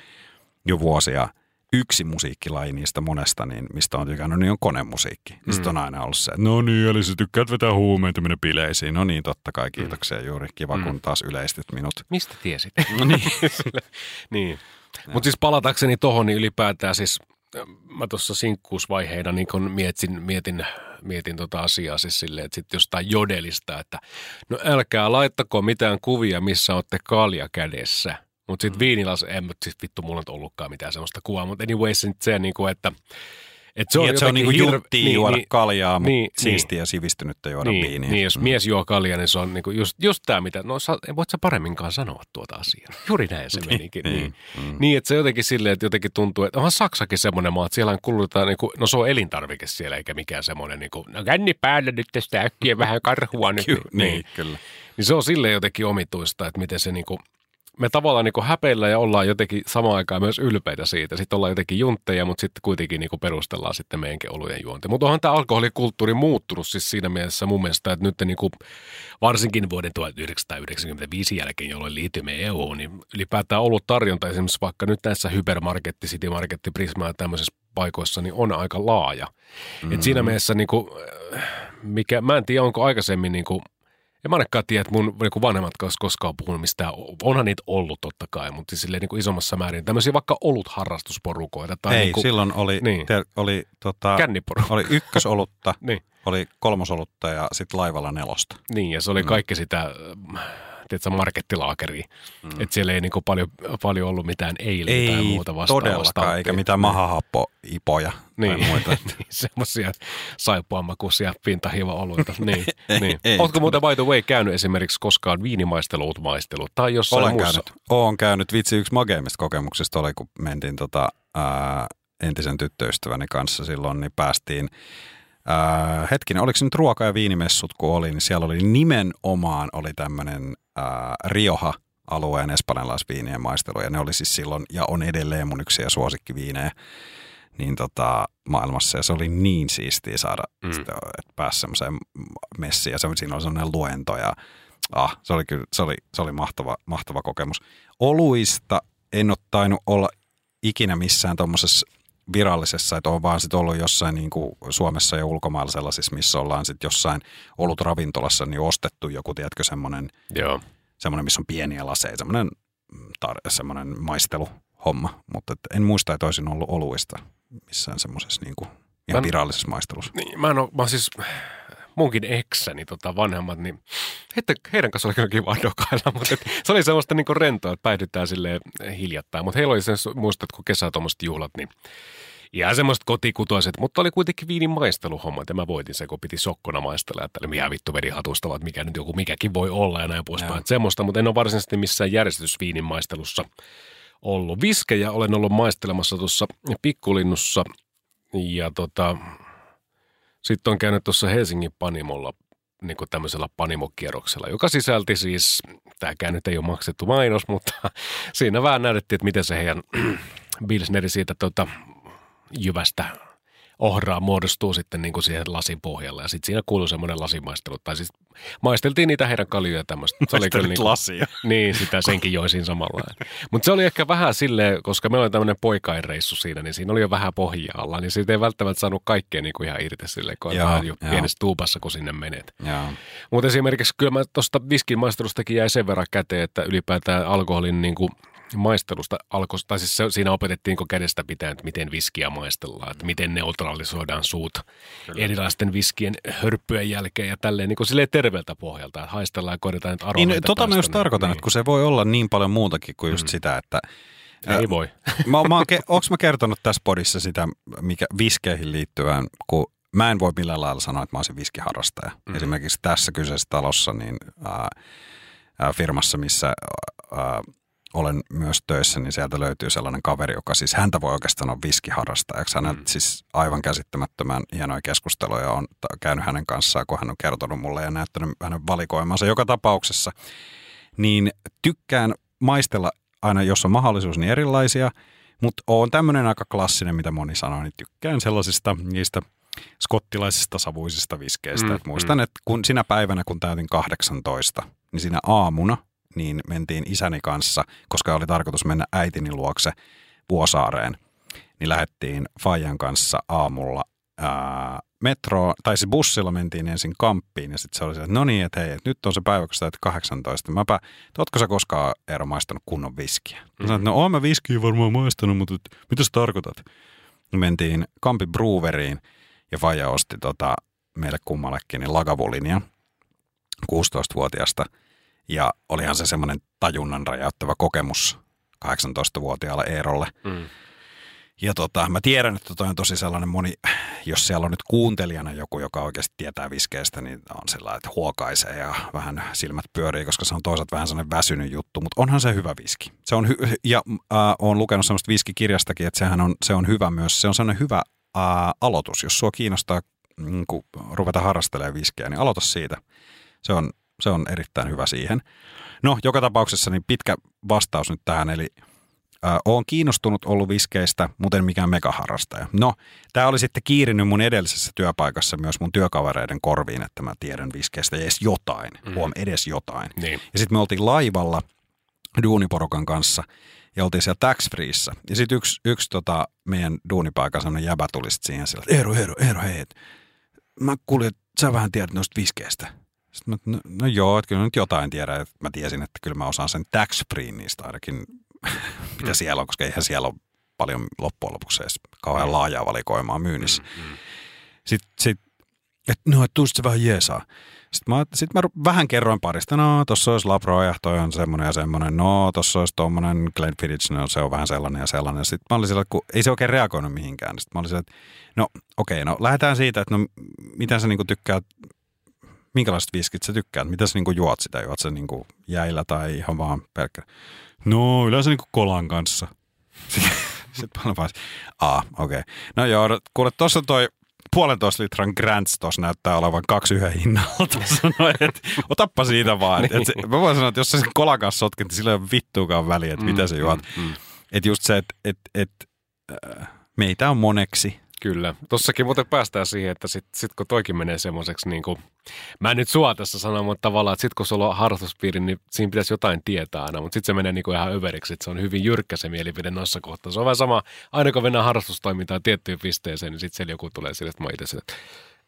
jo vuosia yksi musiikkilaji niistä monesta, niin mistä on tykännyt, niin on konemusiikki. Mm. Sitten on aina ollut se, että no niin, eli sä tykkäät vetää huumeita mennä bileisiin. No niin, totta kai, kiitoksia juuri. Kiva, Mm. kun taas yleistit minut. Mistä tiesit? No niin. niin. Mutta siis palatakseni tohon, niin ylipäätään siis mä tuossa sinkkuusvaiheena niin kun mietin, mietin, mietin tota asiaa siis silleen, että sitten jostain jodelista, että no älkää laittako mitään kuvia, missä olette kalja kädessä. Mutta sitten mm. viinilas, en mä siis vittu, mulla nyt ollutkaan mitään sellaista kuvaa, mutta anyways sit se, niin kuin, että, että Se on, niin, se on niinku jotenkin juttia niin, juoda niin, kaljaa, mutta niin, niin, siistiä ja sivistynyttä juoda niin, viiniä. Niin, jos Mm. mies juo kaljaa, niin se on niinku just, just tämä, mitä, no sä, voit sä paremminkaan sanoa tuota asiaa. Juuri näin se menikin. niin, niin. mm. niin, että se jotenkin silleen, että jotenkin tuntuu, että onhan Saksakin semmoinen maa, että siellä kulutetaan, niinku, no se on elintarvike siellä, eikä mikään semmoinen, niinku, no känni päällä nyt tästä äkkiä vähän karhua nyt. Ky- niin, kyllä. Niin se on silleen jotenkin omituista, että miten se niinku, me tavallaan niinku häpeillä ja ollaan jotenkin samaan aikaan myös ylpeitä siitä. Sitten ollaan jotenkin juntteja, mutta sitten kuitenkin niinku perustellaan sitten meidänkin olujen juonti. Mutta onhan tämä alkoholikulttuuri muuttunut siis siinä mielessä mun mielestä, että nyt niinku, varsinkin vuoden 1995 jälkeen, jolloin liityimme EU, niin ylipäätään ollut tarjonta esimerkiksi vaikka nyt näissä hypermarketti, City Marketti, Prisma ja tämmöisissä paikoissa, niin on aika laaja. Mm-hmm. Et siinä mielessä, niinku, mikä, mä en tiedä, onko aikaisemmin niinku, en mä ainakaan tiedä, että mun niin vanhemmat olisi koskaan puhunut mistään. Onhan niitä ollut totta kai, mutta siis silleen niin isommassa määrin. Tämmöisiä vaikka olutharrastusporukoita. Tai Ei, niin kuin, silloin oli, niin. te, oli, tota, oli ykkösolutta, Niin. oli kolmosolutta ja sitten laivalla nelosta. Niin, ja se oli kaikki sitä, tiedätkö, markettilaakeria. Mm. Että siellä ei niin kuin paljon, paljon ollut mitään eilen tai Ei muuta vastaavaa. todellakaan, stampia. eikä mitään mahahappoipoja Niin, tai muita. niin semmoisia saippuamakuisia pintahiva-oluita. Niin, Ei, niin. ei. Oletko muuten by the way käynyt esimerkiksi koskaan viinimaistelut maistelut tai jossain Olen muussa? käynyt, olen käynyt. Vitsi, yksi mageimmista kokemuksista oli, kun mentiin tota, ää, entisen tyttöystäväni kanssa silloin, niin päästiin ää, hetkinen, oliko se nyt ruoka- ja viinimessut, kun oli, niin siellä oli nimenomaan oli tämmöinen ää, Rioja alueen espanjalaisviinien maistelu, ja ne oli siis silloin, ja on edelleen mun yksi ja suosikkiviinejä, niin tota, maailmassa, ja se oli niin siistiä saada, Mm. mm. sitä, että pääsi semmoiseen messiin, ja se, siinä oli semmoinen luento, ja ah, se oli kyllä, se oli, se oli mahtava, mahtava kokemus. Oluista en ole tainnut olla ikinä missään tuommoisessa virallisessa, että on vaan sit ollut jossain niin kuin Suomessa ja ulkomailla sellaisissa, missä ollaan sitten jossain ollut ravintolassa, niin ostettu joku, tiedätkö, semmoinen, Joo. semmoinen missä on pieniä laseja, semmoinen, mm, tar- semmoinen maisteluhomma, mutta et en muista, että olisin ollut oluista missään semmoisessa niin kuin ihan Mä- virallisessa maistelussa. Niin, mä, en oo, mä siis munkin eksäni tota vanhemmat, niin heitä, heidän kanssa oli kyllä kiva dokailla, mutta et, se oli semmoista niinku rentoa, että päihdytään sille hiljattain. Mutta heillä oli sen, muistat, kun kesä tuommoiset juhlat, niin ihan semmoiset kotikutoiset, mutta oli kuitenkin viinin maisteluhomma, että mä voitin se, kun piti sokkona maistella, että ihan vittu veri hatusta, että mikä nyt joku mikäkin voi olla ja näin poispäin. Semmoista, mutta en ole varsinaisesti missään järjestysviinin maistelussa ollut. Viskejä olen ollut maistelemassa tuossa pikkulinnussa ja tota, sitten on käynyt tuossa Helsingin Panimolla niin kuin tämmöisellä panimokierroksella, joka sisälti siis, tämäkään nyt ei ole maksettu mainos, mutta siinä vähän näytettiin, että miten se heidän Bilsneri siitä tota, jyvästä ohraa muodostuu sitten niin kuin siihen lasin pohjalle. Ja sitten siinä kuuluu semmoinen lasimaistelu. Tai siis maisteltiin niitä heidän kaljuja tämmöistä. Se oli kyllä niin kuin, lasia. niin, sitä senkin joisin samalla. Mutta se oli ehkä vähän silleen, koska meillä oli tämmöinen poikainreissu siinä, niin siinä oli jo vähän pohjaa alla. Niin siitä ei välttämättä saanut kaikkea niin kuin ihan irti silleen, kun Joo, jo joo. pienessä tuupassa, kun sinne menet. Mutta esimerkiksi kyllä mä tuosta viskin maistelustakin jäi sen verran käteen, että ylipäätään alkoholin niin kuin maistelusta alkoi, tai siis siinä opetettiin kun kädestä pitää, että miten viskiä maistellaan, että miten neutralisoidaan suut Kyllä. erilaisten viskien hörppyjen jälkeen ja tälleen niin kuin silleen terveeltä pohjalta, että haistellaan ja korjataan nyt Niin, aromeita tota mä just tarkoitan, niin. että kun se voi olla niin paljon muutakin kuin just sitä, että Ei voi. mä, mä oon, onks mä kertonut tässä podissa sitä, mikä viskeihin liittyvään, kun mä en voi millään lailla sanoa, että mä olisin viskiharrastaja. Mm. Esimerkiksi tässä kyseisessä talossa, niin ää, ää, firmassa, missä ää, olen myös töissä, niin sieltä löytyy sellainen kaveri, joka siis häntä voi oikeastaan olla viskiharrastajaksi. Hän on siis aivan käsittämättömän hienoja keskusteluja on käynyt hänen kanssaan, kun hän on kertonut mulle ja näyttänyt hänen valikoimansa joka tapauksessa. Niin tykkään maistella aina, jos on mahdollisuus, niin erilaisia, mutta on tämmöinen aika klassinen, mitä moni sanoo, niin tykkään sellaisista niistä skottilaisista savuisista viskeistä. Mm, Mm, muistan, mm. että kun sinä päivänä, kun täytin 18, niin siinä aamuna niin mentiin isäni kanssa, koska oli tarkoitus mennä äitini luokse Vuosaareen, niin lähdettiin Fajan kanssa aamulla ää, metroon, tai siis bussilla mentiin ensin kamppiin ja sitten se oli se, että no niin, että hei, että nyt on se päivä, kun sä täytät 18. Mäpä, ootko sä koskaan Eero maistanut kunnon viskiä? Mä sanoin, että no oon mä viskiä varmaan maistanut, mutta mitä sä tarkoitat? Mentiin Kampi Breweriin ja Faija osti tota, meille kummallekin niin Lagavulinia 16-vuotiaasta. Ja olihan se semmoinen tajunnan räjäyttävä kokemus 18-vuotiaalle Eerolle. Mm. Ja tota, mä tiedän, että toi on tosi sellainen moni, jos siellä on nyt kuuntelijana joku, joka oikeasti tietää viskeistä, niin on sellainen, että huokaisee ja vähän silmät pyörii, koska se on toisaalta vähän sellainen väsynyt juttu, mutta onhan se hyvä viski. Se on hy- ja äh, olen lukenut semmoista viskikirjastakin, että sehän on, se on hyvä myös, se on sellainen hyvä äh, aloitus, jos sua kiinnostaa niin kun ruveta harrastelemaan viskiä, niin aloita siitä. Se on, se on erittäin hyvä siihen. No, joka tapauksessa niin pitkä vastaus nyt tähän, eli Ö, oon kiinnostunut ollut viskeistä, mutta en mikään megaharrastaja. No, tämä oli sitten kiirinyt mun edellisessä työpaikassa myös mun työkavereiden korviin, että mä tiedän viskeistä edes jotain. Mm. Huom, edes jotain. Niin. Ja sitten me oltiin laivalla duuniporukan kanssa ja oltiin siellä tax freeissä. Ja sitten yksi, yksi tota, meidän duunipaikan sellainen jäbä tuli sit siihen sillä, että Eero, Eero, Eero, hei, et, mä kuulin, että sä vähän tiedät noista viskeistä. Sitten mä, no, no joo, että kyllä mä nyt jotain tiedän. Että mä tiesin, että kyllä mä osaan sen tax free niistä ainakin, mitä siellä on, koska eihän siellä ole paljon loppujen lopuksi edes kauhean laajaa valikoimaa myynnissä. Sitten sit, että no, että tuusit se vähän jeesaa. Sitten mä, sit mä vähän kerroin parista, no tossa olisi Labro ja toi on semmoinen ja semmoinen, no tossa olisi tommonen Glenfiddich, no se on vähän sellainen ja sellainen. Sitten mä olin sillä, kun ei se oikein reagoinut mihinkään. Sitten mä olin sillä, että no okei, no lähdetään siitä, että no miten sä niinku tykkäät, minkälaiset viskit sä tykkäät, mitä sä niinku juot sitä, juot sä niinku jäillä tai ihan vaan pelkkä. No yleensä niinku kolan kanssa. Sitten olin vaan, aa, okei. Okay. No joo, kuule, tuossa toi puolentoista litran Grants tuossa näyttää olevan kaksi yhden hinnalla. Tuossa noin, että otappa siitä vaan. Et, et se, mä voin sanoa, että jos sä sen kolan kanssa sotkit, niin sillä ei ole vittuakaan väliä, että mitä sä juot. Mm, mm. Että just se, että et, et, äh, meitä on moneksi. Kyllä. Tossakin muuten päästään siihen, että sit, sit kun toikin menee semmoiseksi niin kuin, mä en nyt sua tässä sano, mutta tavallaan, että sit kun sulla on harrastuspiiri, niin siinä pitäisi jotain tietää aina, mutta sitten se menee niin kuin ihan överiksi, että se on hyvin jyrkkä se mielipide noissa kohtaa. Se on vähän sama, aina kun mennään harrastustoimintaan tiettyyn pisteeseen, niin sitten siellä joku tulee sille, että mä itse sille,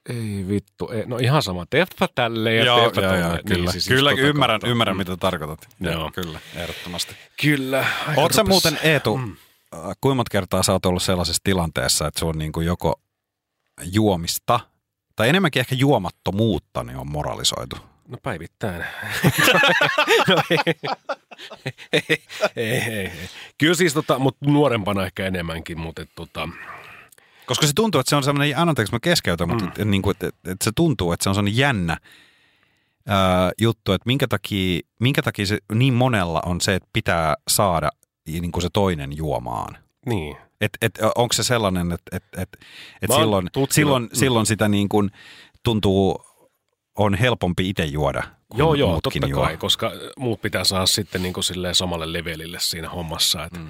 ei vittu, ei. no ihan sama, teepä tälleen ja teepä tolleen. kyllä. siis kyllä just tota ymmärrän, kautta. ymmärrän Mm. mitä tarkoitat. Joo. Joo. Kyllä, ehdottomasti. Kyllä. Rupes. muuten, Eetu, mm. Kuinka monta kertaa sä oot ollut sellaisessa tilanteessa, että sun niin kuin joko juomista, tai enemmänkin ehkä juomattomuutta, niin on moralisoitu? No päivittäin. no, ei, ei, ei, ei, ei. Kyllä siis, tota, mutta nuorempana ehkä enemmänkin, mutta et, tota, Koska se tuntuu, että se on sellainen, anteeksi mä keskeytän, mm. mutta niin kuin, että, että se tuntuu, että se on sellainen jännä ää, juttu, että minkä takia, minkä takia se niin monella on se, että pitää saada niin kuin se toinen juomaan. niin. Et, et, onko se sellainen, että et, et, et silloin, tutkinut- silloin, silloin sitä niin kuin tuntuu, on helpompi itse juoda, kun Joo, joo, totta juo. kai, koska muut pitää saada sitten niin kuin samalle levelille siinä hommassa. Et, mm.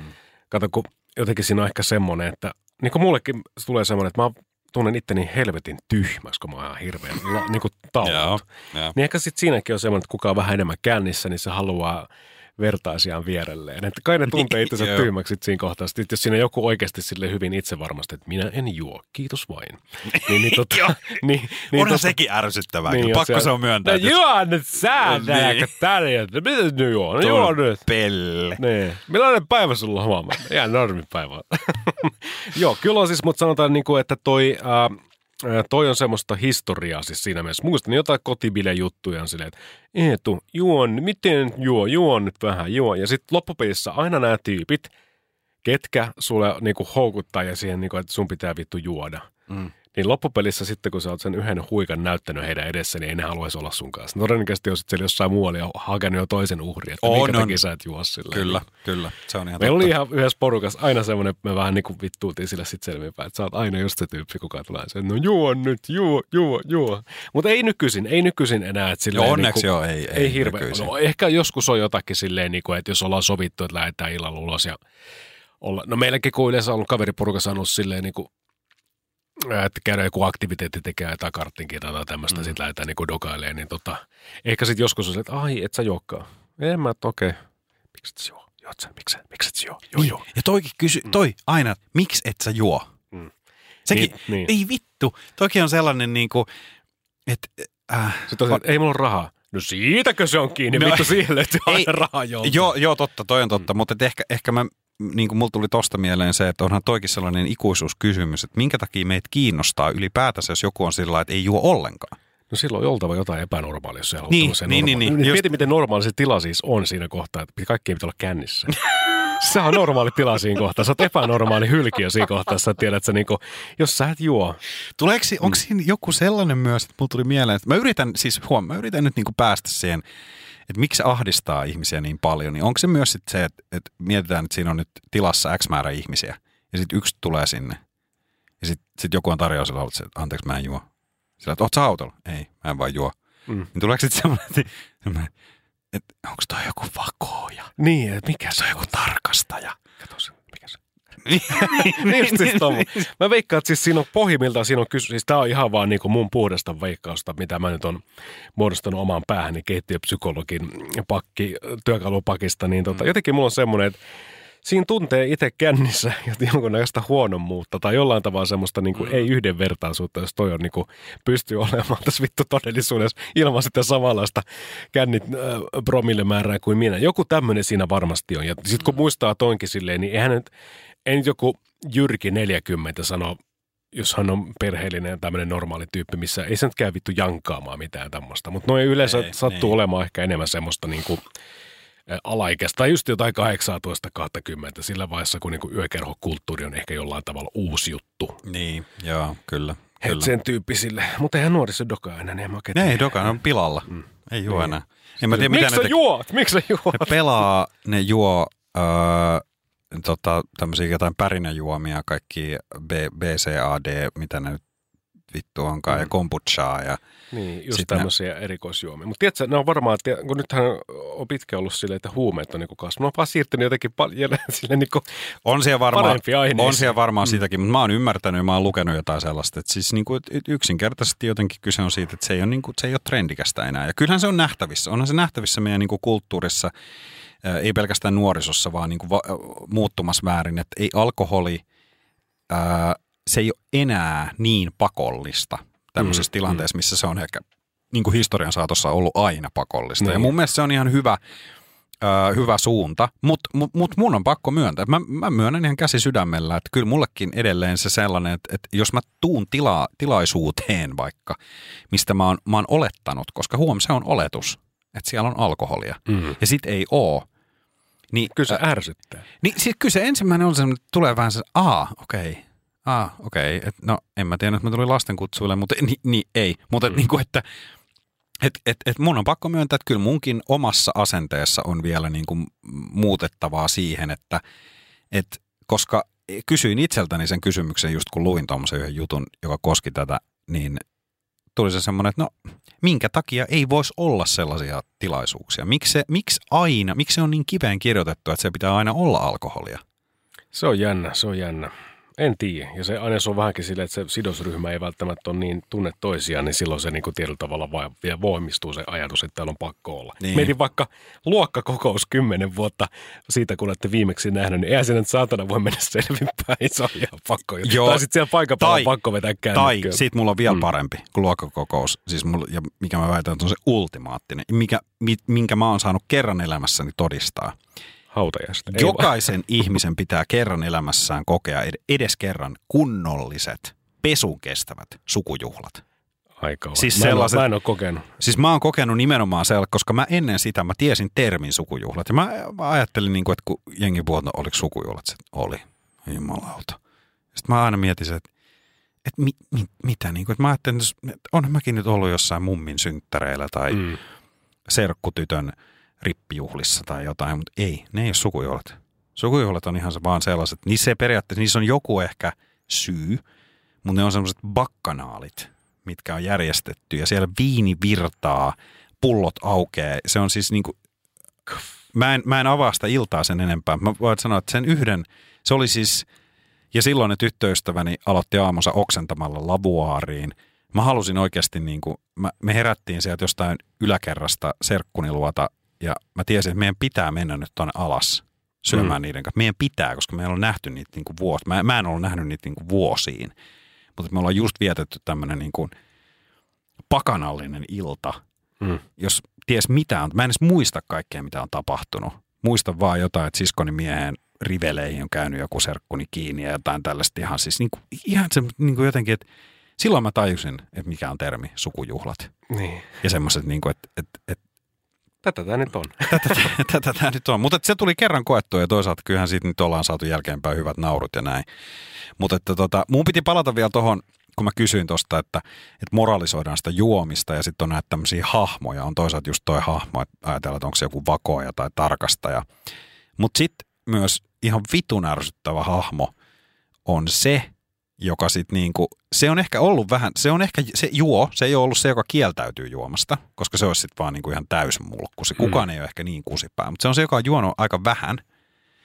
Kato, kun jotenkin siinä on ehkä semmoinen, että niin kuin mullekin tulee semmoinen, että mä tunnen itteni helvetin tyhmäksi, kun mä oon hirveän la, niin kuin Joo, taullut. joo. Niin ehkä sitten siinäkin on semmoinen, että kuka on vähän enemmän kännissä, niin se haluaa vertaisiaan vierelleen. Että kai ne tuntee itsensä tyhmäksi siinä kohtaa. Sitten jos siinä joku oikeasti sille hyvin itse varmasti, että minä en juo, kiitos vain. niin, niin, tota, niin, niin, Onhan tota- sekin ärsyttävää. Niin, Pakko siellä- se on myöntää. No juo nyt sä, Niin. nääkö tärjät. Mitä nyt juo? No juo nyt. Pelle. Niin. Millainen päivä sulla on huomenna? Ihan normipäivä. Joo, kyllä on siis, mutta sanotaan, niin kuin, että toi, ää, toi on semmoista historiaa siis siinä mielessä. Muistan jotain kotibile-juttuja on silleen, että Eetu, juon, miten juo, juon nyt vähän, juo. Ja sitten loppupelissä aina nämä tyypit, ketkä sulle niin kuin houkuttaa ja siihen, niin kuin, että sun pitää vittu juoda. Mm. Niin loppupelissä sitten, kun sä oot sen yhden huikan näyttänyt heidän edessä, niin ei ne haluaisi olla sun kanssa. Todennäköisesti olisit siellä jossain muualla ja hakenut jo toisen uhrin, että On, minkä on. takia sä et juo sillä. Kyllä, kyllä. Se on ihan Meillä totta. oli ihan yhdessä porukassa aina semmoinen, että me vähän niin kuin vittuultiin sillä sitten selvinpäin, että sä oot aina just se tyyppi, kuka tulee se, no juo nyt, juo, juo, juo. Mutta ei nykyisin, ei nykyisin enää, että silleen Joo, onneksi niin joo, ei- ei, ei hirveä. nykyisin. No ehkä joskus on jotakin silleen, niin kuin, että jos ollaan sovittu, että lähdetään illalla ulos ja olla, no meilläkin kun yleensä on ollut kaveriporukassa on ollut silleen niin kuin, että käydään joku aktiviteetti tekee jotain karttinkin tai tämmöistä, mm. sitten lähdetään niin kuin dokailemaan, niin tota, ehkä sitten joskus on se, että ai, et sä juokkaan. En mä, että okei, miksi et sä juo? Juot sä, miksi, miksi et sä juo? Joo, joo. Ja toikin kysy, toi aina, että miksi et sä juo? Mm. Sekin, Niin, niin. ei vittu. Toki on sellainen niinku, että äh, Sitten on, että ei mulla ole rahaa. No siitäkö se on kiinni? No, Vittu siihen löytyy aina rahaa joltain. joo, joo, totta, toi on totta, mm. mutta ehkä, ehkä mä, niin kuin mulla tuli tosta mieleen se, että onhan toikin sellainen ikuisuuskysymys, että minkä takia meitä kiinnostaa ylipäätänsä, jos joku on sillä että ei juo ollenkaan. No silloin on oltava jotain epänormaalia, jos se haluaa Niin, tämmöiseen niin, normaaliin. niin, niin, Mieti, just- miten normaali se tila siis on siinä kohtaa, että kaikki pitää olla kännissä. se on normaali tila siinä kohtaa. Sä oot epänormaali hylkiö siinä kohtaa, sä tiedät, että sä niinku, jos sä et juo. Tuleeko, mm. onko siinä joku sellainen myös, että mulla tuli mieleen, että mä yritän, siis huom, mä yritän nyt niinku päästä siihen, että miksi ahdistaa ihmisiä niin paljon, niin onko se myös sit se, että, että mietitään, että siinä on nyt tilassa X määrä ihmisiä, ja sitten yksi tulee sinne, ja sitten sit joku on tarjousilla ollut se, että anteeksi mä en juo. Sillä, että oot sä autolla? Ei, mä en vaan juo. Mm. Niin tuleeko sitten semmoinen, että, semmoinen, että onko toi joku vakooja? Niin, että mikä Se on joku tarkastaja. Kato se, mikä se Niin, niin siis tommo. Mä veikkaan, että siis siinä on pohjimmiltaan, siinä on kysy, siis tää on ihan vaan niinku mun puhdasta veikkausta, mitä mä nyt on muodostanut omaan päähäni keittiöpsykologin pakki, työkalupakista, niin tota, jotenkin mulla on semmoinen, että siinä tuntee itse kännissä jonkunnäköistä huonommuutta tai jollain tavalla semmoista niin kuin, ei yhdenvertaisuutta, jos toi on niin kuin, pystyy olemaan tässä vittu todellisuudessa ilman sitä samanlaista kännit äh, promillemäärää kuin minä. Joku tämmöinen siinä varmasti on. Ja sitten kun muistaa toinkin silleen, niin eihän nyt, ei nyt joku Jyrki 40 sano, jos hän on perheellinen tämmöinen normaali tyyppi, missä ei se nyt käy vittu jankaamaan mitään tämmöistä. Mutta noin yleensä Ei, sattuu niin. olemaan ehkä enemmän semmoista niin kuin, ä, alaikäistä tai just jotain 18-20 sillä vaiheessa, kun niinku yökerhokulttuuri on ehkä jollain tavalla uusi juttu. niin, joo, kyllä. Et kyllä. sen tyyppisille. Mutta eihän nuoriso dokaa enää, niin en tiedä. ei doka, on pilalla. Mm. Ei juo Niin. enää. En mä tiedä, mitä Miksi sä te- juot? Miksi sä juot? Ne pelaa, ne juo öö, tota, tämmöisiä jotain pärinäjuomia, kaikki B, BCAD, mitä ne nyt vittu onkaan, mm. ja kombuchaa. Ja, Niin, just Sitten ne- tämmöisiä erikoisjuomia. Mutta tiedätkö, ne on varmaan, tie- kun nythän on pitkään ollut silleen, että huumeet on niinku kasvanut. Ne on vaan siirtynyt jotenkin paljon sille niinku on siellä varmaan, on siellä varmaan mm. sitäkin, mutta mä oon ymmärtänyt ja mä oon lukenut jotain sellaista, että siis niinku, yksinkertaisesti jotenkin kyse on siitä, että se ei ole, niinku, se ei ole trendikästä enää. Ja kyllähän se on nähtävissä. Onhan se nähtävissä meidän niinku kulttuurissa, ei pelkästään nuorisossa, vaan niinku va- muuttumassa väärin, että ei alkoholi, ää, se ei ole enää niin pakollista tämmöisessä Mm, mm, tilanteessa, missä se on ehkä niin kuin historian saatossa ollut aina pakollista. Niin. Ja mun mielestä se on ihan hyvä, ö, hyvä suunta, mutta mut, mut mun on pakko myöntää. Mä, mä myönnän ihan käsi sydämellä, että kyllä mullekin edelleen se sellainen, että, että jos mä tuun tila, tilaisuuteen vaikka, mistä mä oon, mä oon olettanut, koska huom, se on oletus, että siellä on alkoholia, Mm. ja sit ei oo. Niin, Kyllä se ärsyttää. niin sit kyllä se ensimmäinen on semmoinen, että tulee vähän se, aa, okei, okay. Aa, okei, okay. no en mä tiedä, että mä tulin lastenkutsuille, mutta ni, niin ei. Mutta mm. niin kuin, että et, et, et mun on pakko myöntää, että kyllä munkin omassa asenteessa on vielä niin kuin muutettavaa siihen, että et, koska kysyin itseltäni sen kysymyksen just kun luin tuommoisen yhden jutun, joka koski tätä, niin tuli se semmoinen, että no minkä takia ei voisi olla sellaisia tilaisuuksia? Miksi, se, miksi aina, miksi se on niin kiveen kirjoitettu, että se pitää aina olla alkoholia? Se on jännä, se on jännä. En tiedä. Ja se aina se on vähänkin silleen, että se sidosryhmä ei välttämättä ole niin tunne toisiaan, niin silloin se niin kuin tietyllä tavalla vaan vielä voimistuu se ajatus, että täällä on pakko olla. Niin. Mietin vaikka luokkakokous kymmenen vuotta siitä, kun olette viimeksi nähnyt, niin eihän nyt saatana voi mennä selvinpäin. Se on ihan pakko. Joo. Tai sitten siellä paikan Tai- on pakko vetää Tai kännykkää. sit mulla on vielä mm. parempi kuin luokkakokous, siis mulla, ja mikä mä väitän, että on se ultimaattinen, mikä, mi, minkä mä oon saanut kerran elämässäni todistaa. Ei vaan. Jokaisen ihmisen pitää kerran elämässään kokea ed- edes kerran kunnolliset, pesun kestävät sukujuhlat. Aika Siis mä, en, sellaiset- mä en ole kokenut. Siis mä oon kokenut nimenomaan siellä, koska mä ennen sitä mä tiesin termin sukujuhlat. Ja mä, mä ajattelin, niin kuin, että kun jengi puhuu, että oliko sukujuhlat, se oli. Jumalauta. Sitten mä aina mietin että, että mi, mi, mitä, niin kuin, että mä ajattelin, että onhan mäkin nyt ollut jossain mummin synttäreillä tai. Mm. serkkutytön rippijuhlissa tai jotain, mutta ei, ne ei ole sukujuhlat. Sukujuhlat on ihan se vaan sellaiset, niissä ei periaatteessa, niissä on joku ehkä syy, mutta ne on sellaiset bakkanaalit, mitkä on järjestetty ja siellä viini virtaa, pullot aukeaa. Se on siis niinku, mä en, mä en avaa sitä iltaa sen enempää. Mä voin sanoa, että sen yhden, se oli siis, ja silloin ne tyttöystäväni aloitti aamussa oksentamalla lavuaariin. Mä halusin oikeasti, niin kuin, mä, me herättiin sieltä jostain yläkerrasta serkkuni luota, ja mä tiesin, että meidän pitää mennä nyt tuonne alas syömään mm. niiden kanssa. Meidän pitää, koska me ei ole nähty niitä niin kuin vuos. Mä, mä en ole nähnyt niitä niin kuin vuosiin. Mutta me ollaan just vietetty tämmöinen niin kuin pakanallinen ilta, Mm. jos ties mitä on. Mä en edes muista kaikkea, mitä on tapahtunut. Muistan vaan jotain, että siskoni miehen riveleihin on käynyt joku serkkuni kiinni ja jotain tällaista ihan siis niin kuin, ihan se, niin kuin jotenkin, että silloin mä tajusin, että mikä on termi sukujuhlat. Niin. Ja semmoiset, niin kuin, että, että, että Tätä tämä nyt on. tätä, tätä tämä nyt on. Mutta se tuli kerran koettua ja toisaalta kyllähän siitä nyt ollaan saatu jälkeenpäin hyvät naurut ja näin. Mutta että tota, mun piti palata vielä tuohon, kun mä kysyin tuosta, että, että moralisoidaan sitä juomista ja sitten on näitä tämmöisiä hahmoja. On toisaalta just toi hahmo, että ajatellaan, että onko se joku vakoja tai tarkastaja. Mutta sitten myös ihan vitun ärsyttävä hahmo on se, joka sitten niinku, se on ehkä ollut vähän, se on ehkä, se juo, se ei ole ollut se, joka kieltäytyy juomasta, koska se olisi sitten vaan niinku ihan täysmulkku. Se kukaan ei ole ehkä niin kusipää, mutta se on se, joka on juonut aika vähän.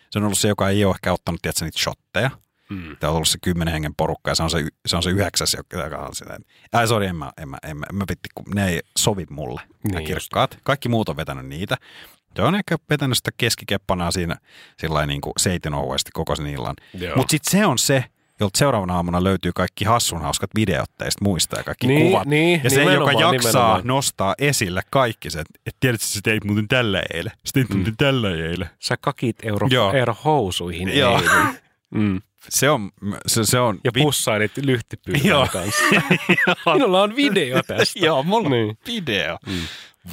Se on ollut se, joka ei ole ehkä ottanut, tiedätkö, niitä shotteja. Mm. Tämä on ollut se kymmenen hengen porukka ja se on se, se, on se yhdeksäs, joka on sitä. Ai sori, en mä, en mä, en mä, mä vitti, kun ne ei sovi mulle, niin Niin kirkkaat. Kaikki muut on vetänyt niitä. Se on ehkä vetänyt sitä keskikeppanaa siinä sillä niin kuin seitinohuesti koko sen illan. Mutta sitten se on se, jolta seuraavana aamuna löytyy kaikki hassun hauskat videot teistä muista ja kaikki Niin, kuvat. niin, ja se, joka jaksaa nimenomaan. nostaa esille kaikki se, että et tiedätkö, sä teit muuten tällä eilen. Sä teit muuten tällä eilen. Sä kakit euro, Joo. euro housuihin Joo. eilen. Mm. Se on, se, se on Ja vi- pussailit lyhtipyykän kanssa. Minulla on video tästä. Joo, mulla on Niin. video.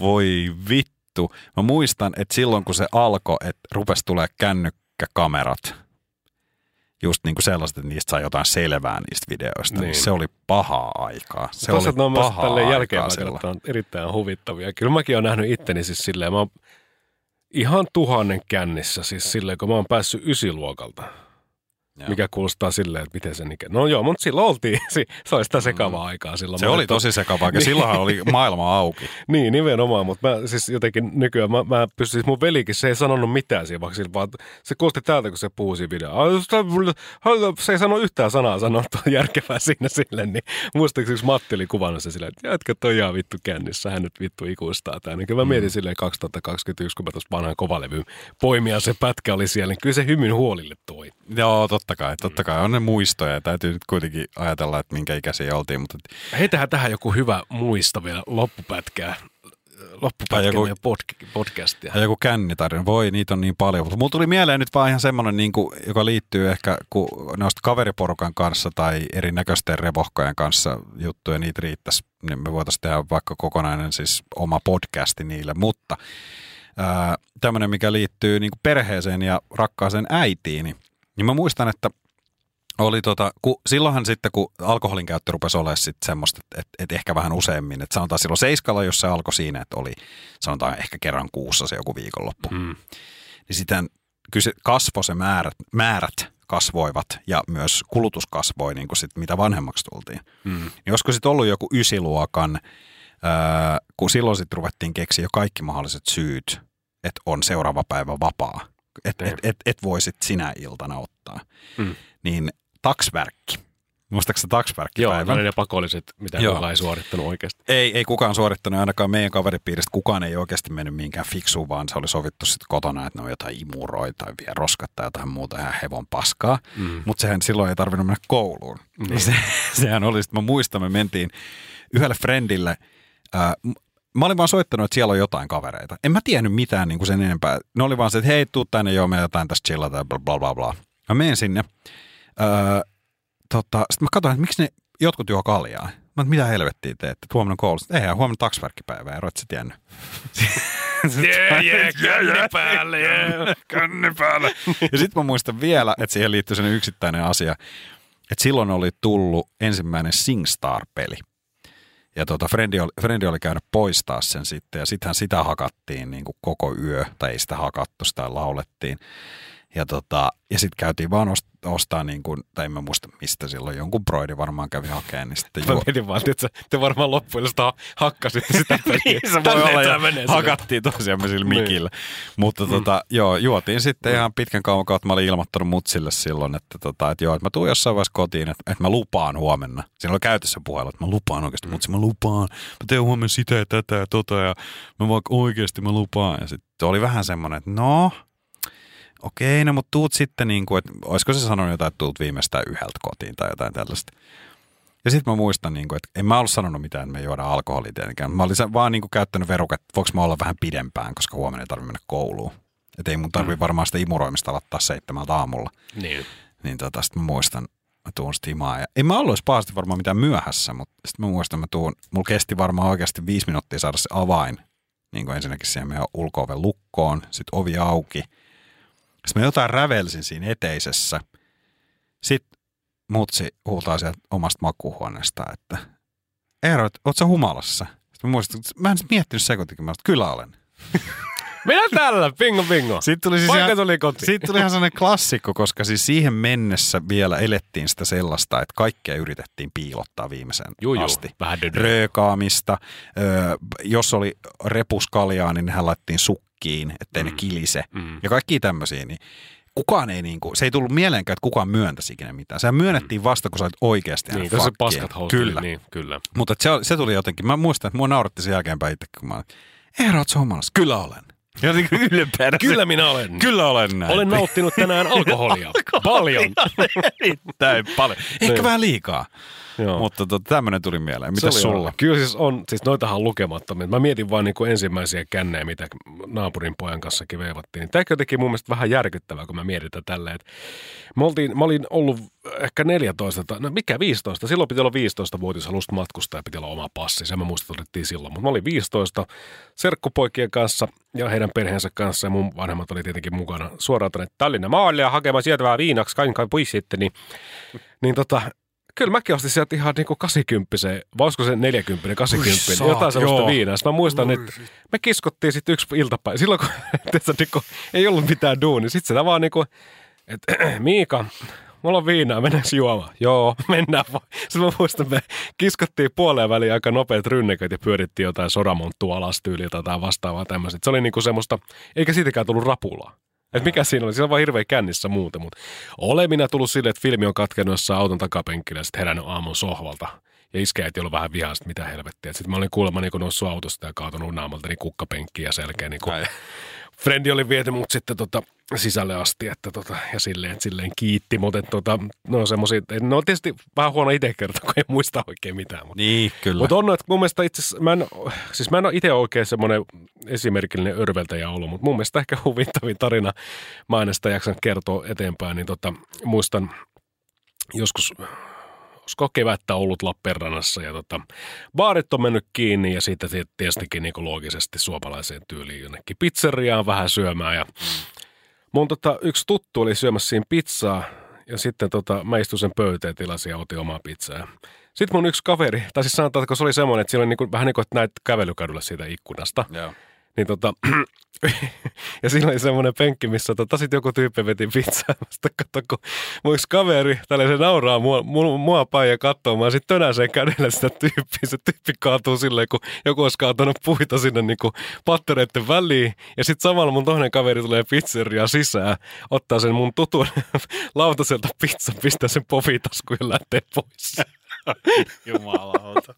Voi vittu. Mä muistan, että silloin kun se alkoi, että rupesi tulee kännykkäkamerat, just niin kuin sellaiset, että niistä sai jotain selvää niistä videoista, niin, Niin. se oli pahaa aikaa. Se ne oli on myös pahaa aikaa silloin. katsottuna erittäin huvittavia. Kyllä mäkin olen nähnyt itteni siis silleen, mä oon ihan tuhannen kännissä siis silleen, kun mä oon päässyt ysiluokalta. Joo. Mikä kuulostaa silleen, että miten sen ikä. No joo, mutta silloin oltiin, se oli sitä sekavaa aikaa silloin. Se oli tosi sekavaa, ja Niin. silloinhan oli maailma auki. Niin, nimenomaan, mutta mä siis jotenkin nykyään, mä, mä pystyn, siis mun velikin, se ei sanonut mitään siinä, vaikka sillä vaan, se kuulosti täältä, kun se puhuu siinä. Se ei sano yhtään sanaa sanottua järkevää siinä sille, niin muistaakseni Matti oli kuvannut se silleen, että jätkä toi ihan vittu kännissä, hän nyt vittu ikuistaa tämän. Niin kyllä mä mietin silleen 2021, kun mä tuossa vanhan kovalevyn poimia se pätkä oli siellä, niin kyllä se hymyn huolille toi. Joo, totta kai, totta kai. On ne muistoja ja täytyy nyt kuitenkin ajatella, että minkä ikäisiä oltiin. Mutta Heitähän tähän joku hyvä muisto vielä loppupätkää. Loppupätkää Tai joku- pod- podcastia. Ja joku kännitarina, voi niitä on niin paljon. Mutta mulla tuli mieleen nyt vaan ihan semmoinen, niin kuin, joka liittyy ehkä kun noista kaveriporukan kanssa tai erinäköisten revohkojen kanssa juttuja, niitä riittäisi. Niin me voitaisiin tehdä vaikka kokonainen siis oma podcasti niille. Mutta tämmöinen, mikä liittyy niin kuin perheeseen ja rakkaaseen äitiin, niin, niin mä muistan, että oli tota, kun, silloinhan sitten, kun alkoholin käyttö rupesi olemaan sitten semmoista, että, että, että ehkä vähän useammin, että sanotaan silloin seiskalla, jos se alkoi siinä, että oli sanotaan ehkä kerran kuussa se joku viikonloppu, Mm. niin sitten kyllä se kasvoi se määrät, määrät kasvoivat ja myös kulutus kasvoi, niin kuin sit, mitä vanhemmaksi tultiin. Mm. Niin olisiko sitten ollut joku ysiluokan, ää, kun silloin sitten ruvettiin keksiä jo kaikki mahdolliset syyt, että on seuraava päivä vapaa, että et, et, et voisit sinä iltana ottaa. Mm. Niin taksvärkki. Muistaakseni Joo, taksvärkkipäivän? ne ne pakolliset, mitä Joo. kukaan ei suorittanut oikeasti. Ei, ei kukaan suorittanut, ainakaan meidän kaveripiiristä kukaan ei oikeasti mennyt mihinkään fiksuun, vaan se oli sovittu sitten kotona, että ne on jotain imuroita tai vie roskat tai jotain muuta ihan hevon paskaa. Mm. Mutta sehän silloin ei tarvinnut mennä kouluun. Niin. Se, sehän oli, sitten mä muistan, me mentiin yhdelle friendille, ää, m- Mä olin vaan soittanut, että siellä on jotain kavereita. En mä tiennyt mitään niin kuin sen enempää. Ne oli vaan se, että hei, tuu tänne, joo, me jotain tässä chillata ja bla bla bla. bla. Mä menen sinne. Öö, tota, sitten mä katsoin, että miksi ne jotkut juo kaljaa. Mä mitä helvettiä teette, että huomenna koulussa. Eihän huomenna taksverkkipäivä, eroit sä tiennyt. Jee, jee, känni päälle, jee. Känni päälle. ja sitten mä muistan vielä, että siihen liittyy sellainen yksittäinen asia, että silloin oli tullut ensimmäinen SingStar-peli. Ja tota, Frendi, oli, Frendi oli käynyt poistaa sen sitten, ja sittenhän sitä hakattiin niin kuin koko yö, tai ei sitä hakattu, sitä laulettiin. Ja, tota, ja sitten käytiin vaan ost, ostaa, niin kuin, tai en mä muista mistä silloin, jonkun broidi varmaan kävi hakemaan, niin sitten Mä juo, mietin vaan, että te varmaan loppujen sitä hakkasitte sitä niin, se voi olla, ja hakattiin tosiaan me sillä Niin. mikillä. Mutta tota, joo, juotiin sitten ihan pitkän kauan kautta. Mä olin ilmoittanut mutsille silloin, että, tota, että joo, että mä tuun jossain vaiheessa kotiin, että, että mä lupaan huomenna. Siinä oli käytössä puhelu, että mä lupaan oikeasti, mutsi, mä lupaan. Mä teen huomenna sitä ja tätä ja tota ja mä vaikka oikeasti mä lupaan. Ja sitten oli vähän semmoinen, että no, okei, no mutta tuut sitten niin kuin, että olisiko se sanonut jotain, että tuut viimeistään yhdeltä kotiin tai jotain tällaista. Ja sitten mä muistan, niin kuin, että en mä ollut sanonut mitään, että me juodaan alkoholia tietenkään. Mä olin vaan niin kuin, käyttänyt verukat, että voiko mä olla vähän pidempään, koska huomenna ei tarvitse mennä kouluun. Että ei mun tarvi varmaan sitä imuroimista aloittaa seitsemältä aamulla. Niin. Niin tota, sitten mä muistan, mä tuun sitten himaan. Ja en mä ollut pahasti varmaan mitään myöhässä, mutta sitten mä muistan, mä tuun, mulla kesti varmaan oikeasti viisi minuuttia saada se avain. Niin kuin ensinnäkin siihen meidän ulko lukkoon, sitten ovi auki. Sitten mä jotain rävelsin siinä eteisessä. Sitten mutsi huutaa sieltä omasta makuuhuoneesta, että Eero, oot sä humalassa? Sitten mä muistin, että mä en miettinyt sekuntikin, mä että kyllä olen. Minä tällä, bingo bingo. Sitten tuli siis ihan, tuli kotiin. siitä tuli ihan sellainen klassikko, koska siis siihen mennessä vielä elettiin sitä sellaista, että kaikkea yritettiin piilottaa viimeisen Juu, juu. asti. Vähän dödö. Röökaamista, ö, jos oli repuskaljaa, niin nehän laitettiin sukkiin, ettei mm. ne kilise. Mm. Ja kaikki tämmöisiä, niin kukaan ei niinku, se ei tullut mieleenkään, että kukaan myöntäisi ikinä mitään. Sehän myönnettiin vasta, kun sä olit oikeasti Niin, niin, kun se paskat housut. Kyllä. Niin, kyllä. Mutta se, se, tuli jotenkin, mä muistan, että mua nauratti sen jälkeenpäin itse, kun mä olin, Eero, oot? Kyllä olen. Jotenkin ylpeänä. Kyllä minä olen. Kyllä olen näin. Olen nauttinut tänään alkoholia. Paljon. Erittäin paljon. Ehkä Niin. vähän liikaa. Joo. Mutta tota, tämmöinen tuli mieleen. Oli sulla? Kyllä siis on, siis noitahan on lukemattomia. Mä mietin vaan niin kuin ensimmäisiä kännejä, mitä naapurin pojan kanssakin veivattiin. Tämä jotenkin mun mielestä vähän järkyttävää, kun mä mietin tätä tälleen. että Mä, oltiin, mä olin ollut ehkä 14, tai, no mikä 15? Silloin piti olla 15 vuotisalus matkustaa ja piti olla oma passi. Se mä muistan, silloin. Mutta mä olin 15 serkkupoikien kanssa ja heidän perheensä kanssa ja mun vanhemmat oli tietenkin mukana suoraan tänne Tallinnan maalle ja hakemaan sieltä vähän viinaksi, kaiken kai pois sitten. Niin, niin tota, Kyllä mäkin ostin sieltä ihan niinku 80 vai olisiko se 40, 80, Ui saa- jotain sellaista joo. viinaa. Sitten mä muistan, että me kiskottiin sitten yksi iltapäivä. Silloin kun tässä niinku, ei ollut mitään duunia, sitten sitä vaan niinku, että Miika, mulla on viinaa, mennäänkö juomaan? Joo, mennään vaan. Sitten mä muistan, me kiskottiin puoleen väliin aika nopeat rynneköt ja pyörittiin jotain sodamonttua alas tyyliltä tai vastaavaa tämmöistä. Se oli niinku semmoista, eikä siitäkään tullut rapulaa. Et mikä siinä oli? Siinä on vaan hirveä kännissä muuten, mutta olen minä tullut sille, että filmi on katkenut jossain auton takapenkillä ja sitten herännyt aamun sohvalta. Ja iskäiti ollut vähän vihaista, mitä helvettiä. Sitten mä olin kuulemma niin noussut autosta ja kaatunut naamalta niin kukkapenkkiin ja selkeä. Niin Frendi oli viety mut sitten tota, sisälle asti, että tota, ja silleen, silleen kiitti, mutta tota, no semmosia, no tietysti vähän huono itse kertoa, kun ei muista oikein mitään. Mutta Niin, kyllä. mutta on, että mun mielestä itse asiassa, mä en, siis mä en ole itse oikein semmoinen esimerkillinen örveltäjä ollut, mutta mun mielestä ehkä huvittavin tarina, mä aina sitä jaksan kertoa eteenpäin, niin tota, muistan joskus, olisiko kevättä ollut Lappeenrannassa ja tota, baarit on mennyt kiinni ja siitä tietystikin niin loogisesti suomalaiseen tyyliin jonnekin pizzeriaan vähän syömään ja mun tota, yksi tuttu oli syömässä siinä pizzaa ja sitten tota, mä istuin sen pöyteen, tilasin ja otin omaa pizzaa. Sitten mun yksi kaveri, tai siis että se oli semmoinen, että siellä oli niinku, vähän niin kuin, että näet kävelykadulla siitä ikkunasta, Joo. Niin tota, ja siinä oli semmoinen penkki, missä tota, sit joku tyyppi veti pizzaa. Sitten kato, kun mun yksi kaveri, tällä se nauraa mua, mua, mua päin ja katsoo, mä sit tönäseen kädellä sitä tyyppiä. Se tyyppi kaatuu silleen, kun joku olisi kaatanut puita sinne niin kuin pattereiden väliin. Ja sitten samalla mun toinen kaveri tulee pizzeria sisään, ottaa sen mun tutun lautaselta pizzan, pistää sen pofitaskuun ja lähtee pois. Jumalauta.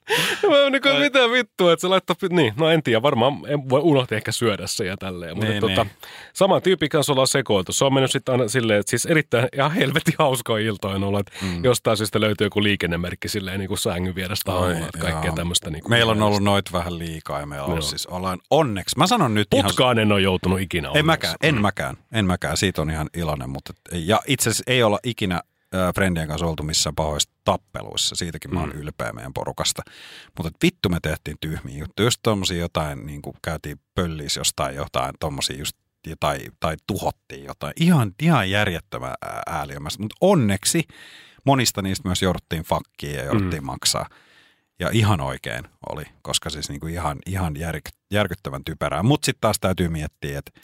Mä niin mitä vittua, että se laittaa, niin, no en tiedä, varmaan en voi unohtaa ehkä syödä se ja tälleen. Mutta Niin, tota, niin. sama tyyppi kanssa ollaan sekoiltu. Se on mennyt sitten aina silleen, että siis erittäin ihan helvetin hauskoja iltoja on ollut, että mm. jostain syystä löytyy joku liikennemerkki silleen niin kuin sängyn vierestä aamulla, että kaikkea tämmöistä. Niin kuin Meillä on ollut noita vähän liikaa ja meillä on ollut Joo. siis ollaan onneksi. Mä sanon nyt ihan... Putkaan en ole joutunut ikinä En onneksi. mäkään, en mäkään, en mäkään. Siitä on ihan iloinen. Mutta, ja itse asiassa ei olla ikinä äh, Friendien kanssa oltu missään pahoissa tappeluissa. Siitäkin mä oon ylpeä meidän porukasta. Mutta vittu me tehtiin tyhmiä juttuja. Just tommosia jotain, niin kuin käytiin pöllissä jostain jotain, tommosia just tai, tai tuhottiin jotain. Ihan, ihan järjettömän ääliömästä. Mutta onneksi monista niistä myös jouduttiin fakkiin ja jouduttiin mm. maksaa. Ja ihan oikein oli, koska siis niinku ihan, ihan jär, järkyttävän typerää. Mutta sitten taas täytyy miettiä, että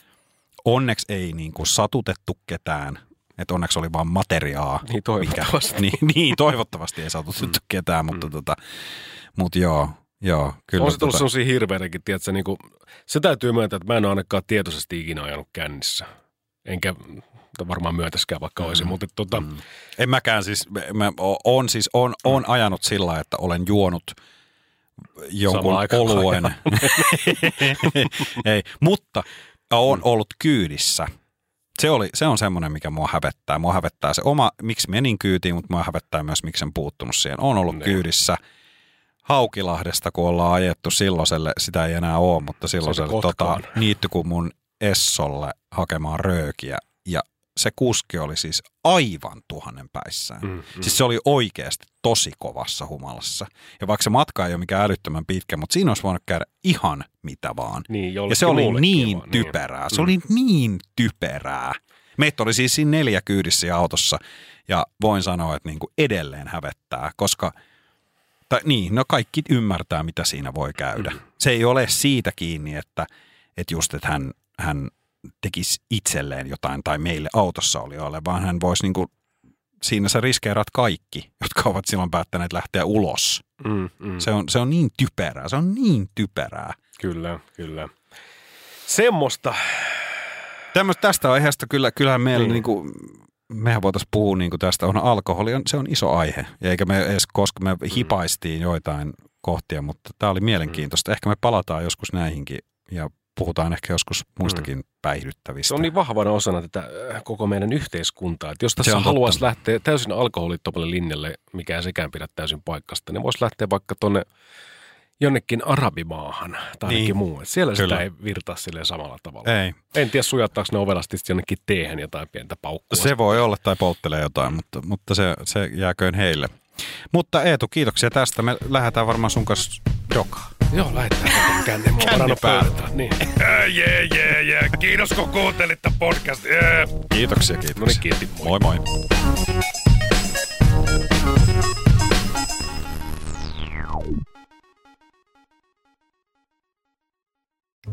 onneksi ei niinku satutettu ketään. Että onneksi oli vaan materiaa. Niin toivottavasti. niin, niin, toivottavasti ei satutettu ketään, mutta tota, mut joo, joo, kyllä. on se tullut tota, sellaisia hirveitäkin, tiedätkö, niin kuin, se täytyy myöntää, että mä en ole ainakaan tietoisesti ikinä ajanut kännissä. Enkä varmaan myötäskään, vaikka olisi, mutta tota, mm. En mäkään siis, mä on siis, on, on ajanut sillä, että olen juonut jonkun oluen. Ei, mutta on ollut kyydissä. Se, oli, se on semmoinen, mikä mua hävettää. Mua hävettää se oma, miksi menin kyytiin, mutta mua hävettää myös, miksi en puuttunut siihen. On ollut Niin. kyydissä Haukilahdesta, kun ollaan ajettu silloiselle, sitä ei enää ole, mutta silloiselle tota, niittykumun Essolle hakemaan röökiä. Ja se kuski oli siis aivan tuhannen päissään. Mm, Mm. Siis se oli oikeasti tosi kovassa humalassa. Ja vaikka se matka ei ole mikään älyttömän pitkä, mutta siinä olisi voinut käydä ihan mitä vaan. niin, Ja se oli niin vaan, typerää. Se Mm. oli niin typerää. Meitä oli siis siinä neljä kyydissä autossa ja voin sanoa, että niin kuin edelleen hävettää, koska tai niin, no kaikki ymmärtää, mitä siinä voi käydä. Mm. Se ei ole siitä kiinni, että, että just, että hän, hän tekisi itselleen jotain tai meille autossa olijoille, vaan hän voisi niin kuin, siinä sä riskeerat kaikki, jotka ovat silloin päättäneet lähteä ulos. Mm, mm. Se on, se on niin typerää, se on niin typerää. Kyllä, kyllä. Semmoista. Tämmöstä, tästä aiheesta kyllä, kyllähän meillä Niin. niin. Niinku, mehän voitaisiin puhua niinku tästä, on alkoholi, on, se on iso aihe. Ja eikä me edes, koska me hipaistiin joitain kohtia, mutta tämä oli mielenkiintoista. Ehkä me palataan joskus näihinkin ja puhutaan ehkä joskus muistakin päihdyttävistä. Se on niin vahvana osana tätä äh, koko meidän yhteiskuntaa, että jos tässä on haluaisi totta. lähteä täysin alkoholittomalle linjalle, mikä ei sekään pidä täysin paikkasta, niin voisi lähteä vaikka tonne jonnekin arabimaahan tai Niin. muu. Et siellä Kyllä. sitä ei virtaa silleen samalla tavalla. Ei, En tiedä, sujattaako ne ovelasti jonnekin teehen jotain pientä paukkua. se voi olla tai polttelee jotain, mutta, mutta se, se jääköön heille. Mutta Eetu, kiitoksia tästä. Me lähdetään varmaan sun kanssa dokaan. Joo, lähdetään känne. Mä oon pöytään. Niin. Jee, jee, jee. Kiitos kun kuuntelit tämän podcast. Jee. Kiitoksia, No kiitoksia. niin, kiitti. Moi. moi moi.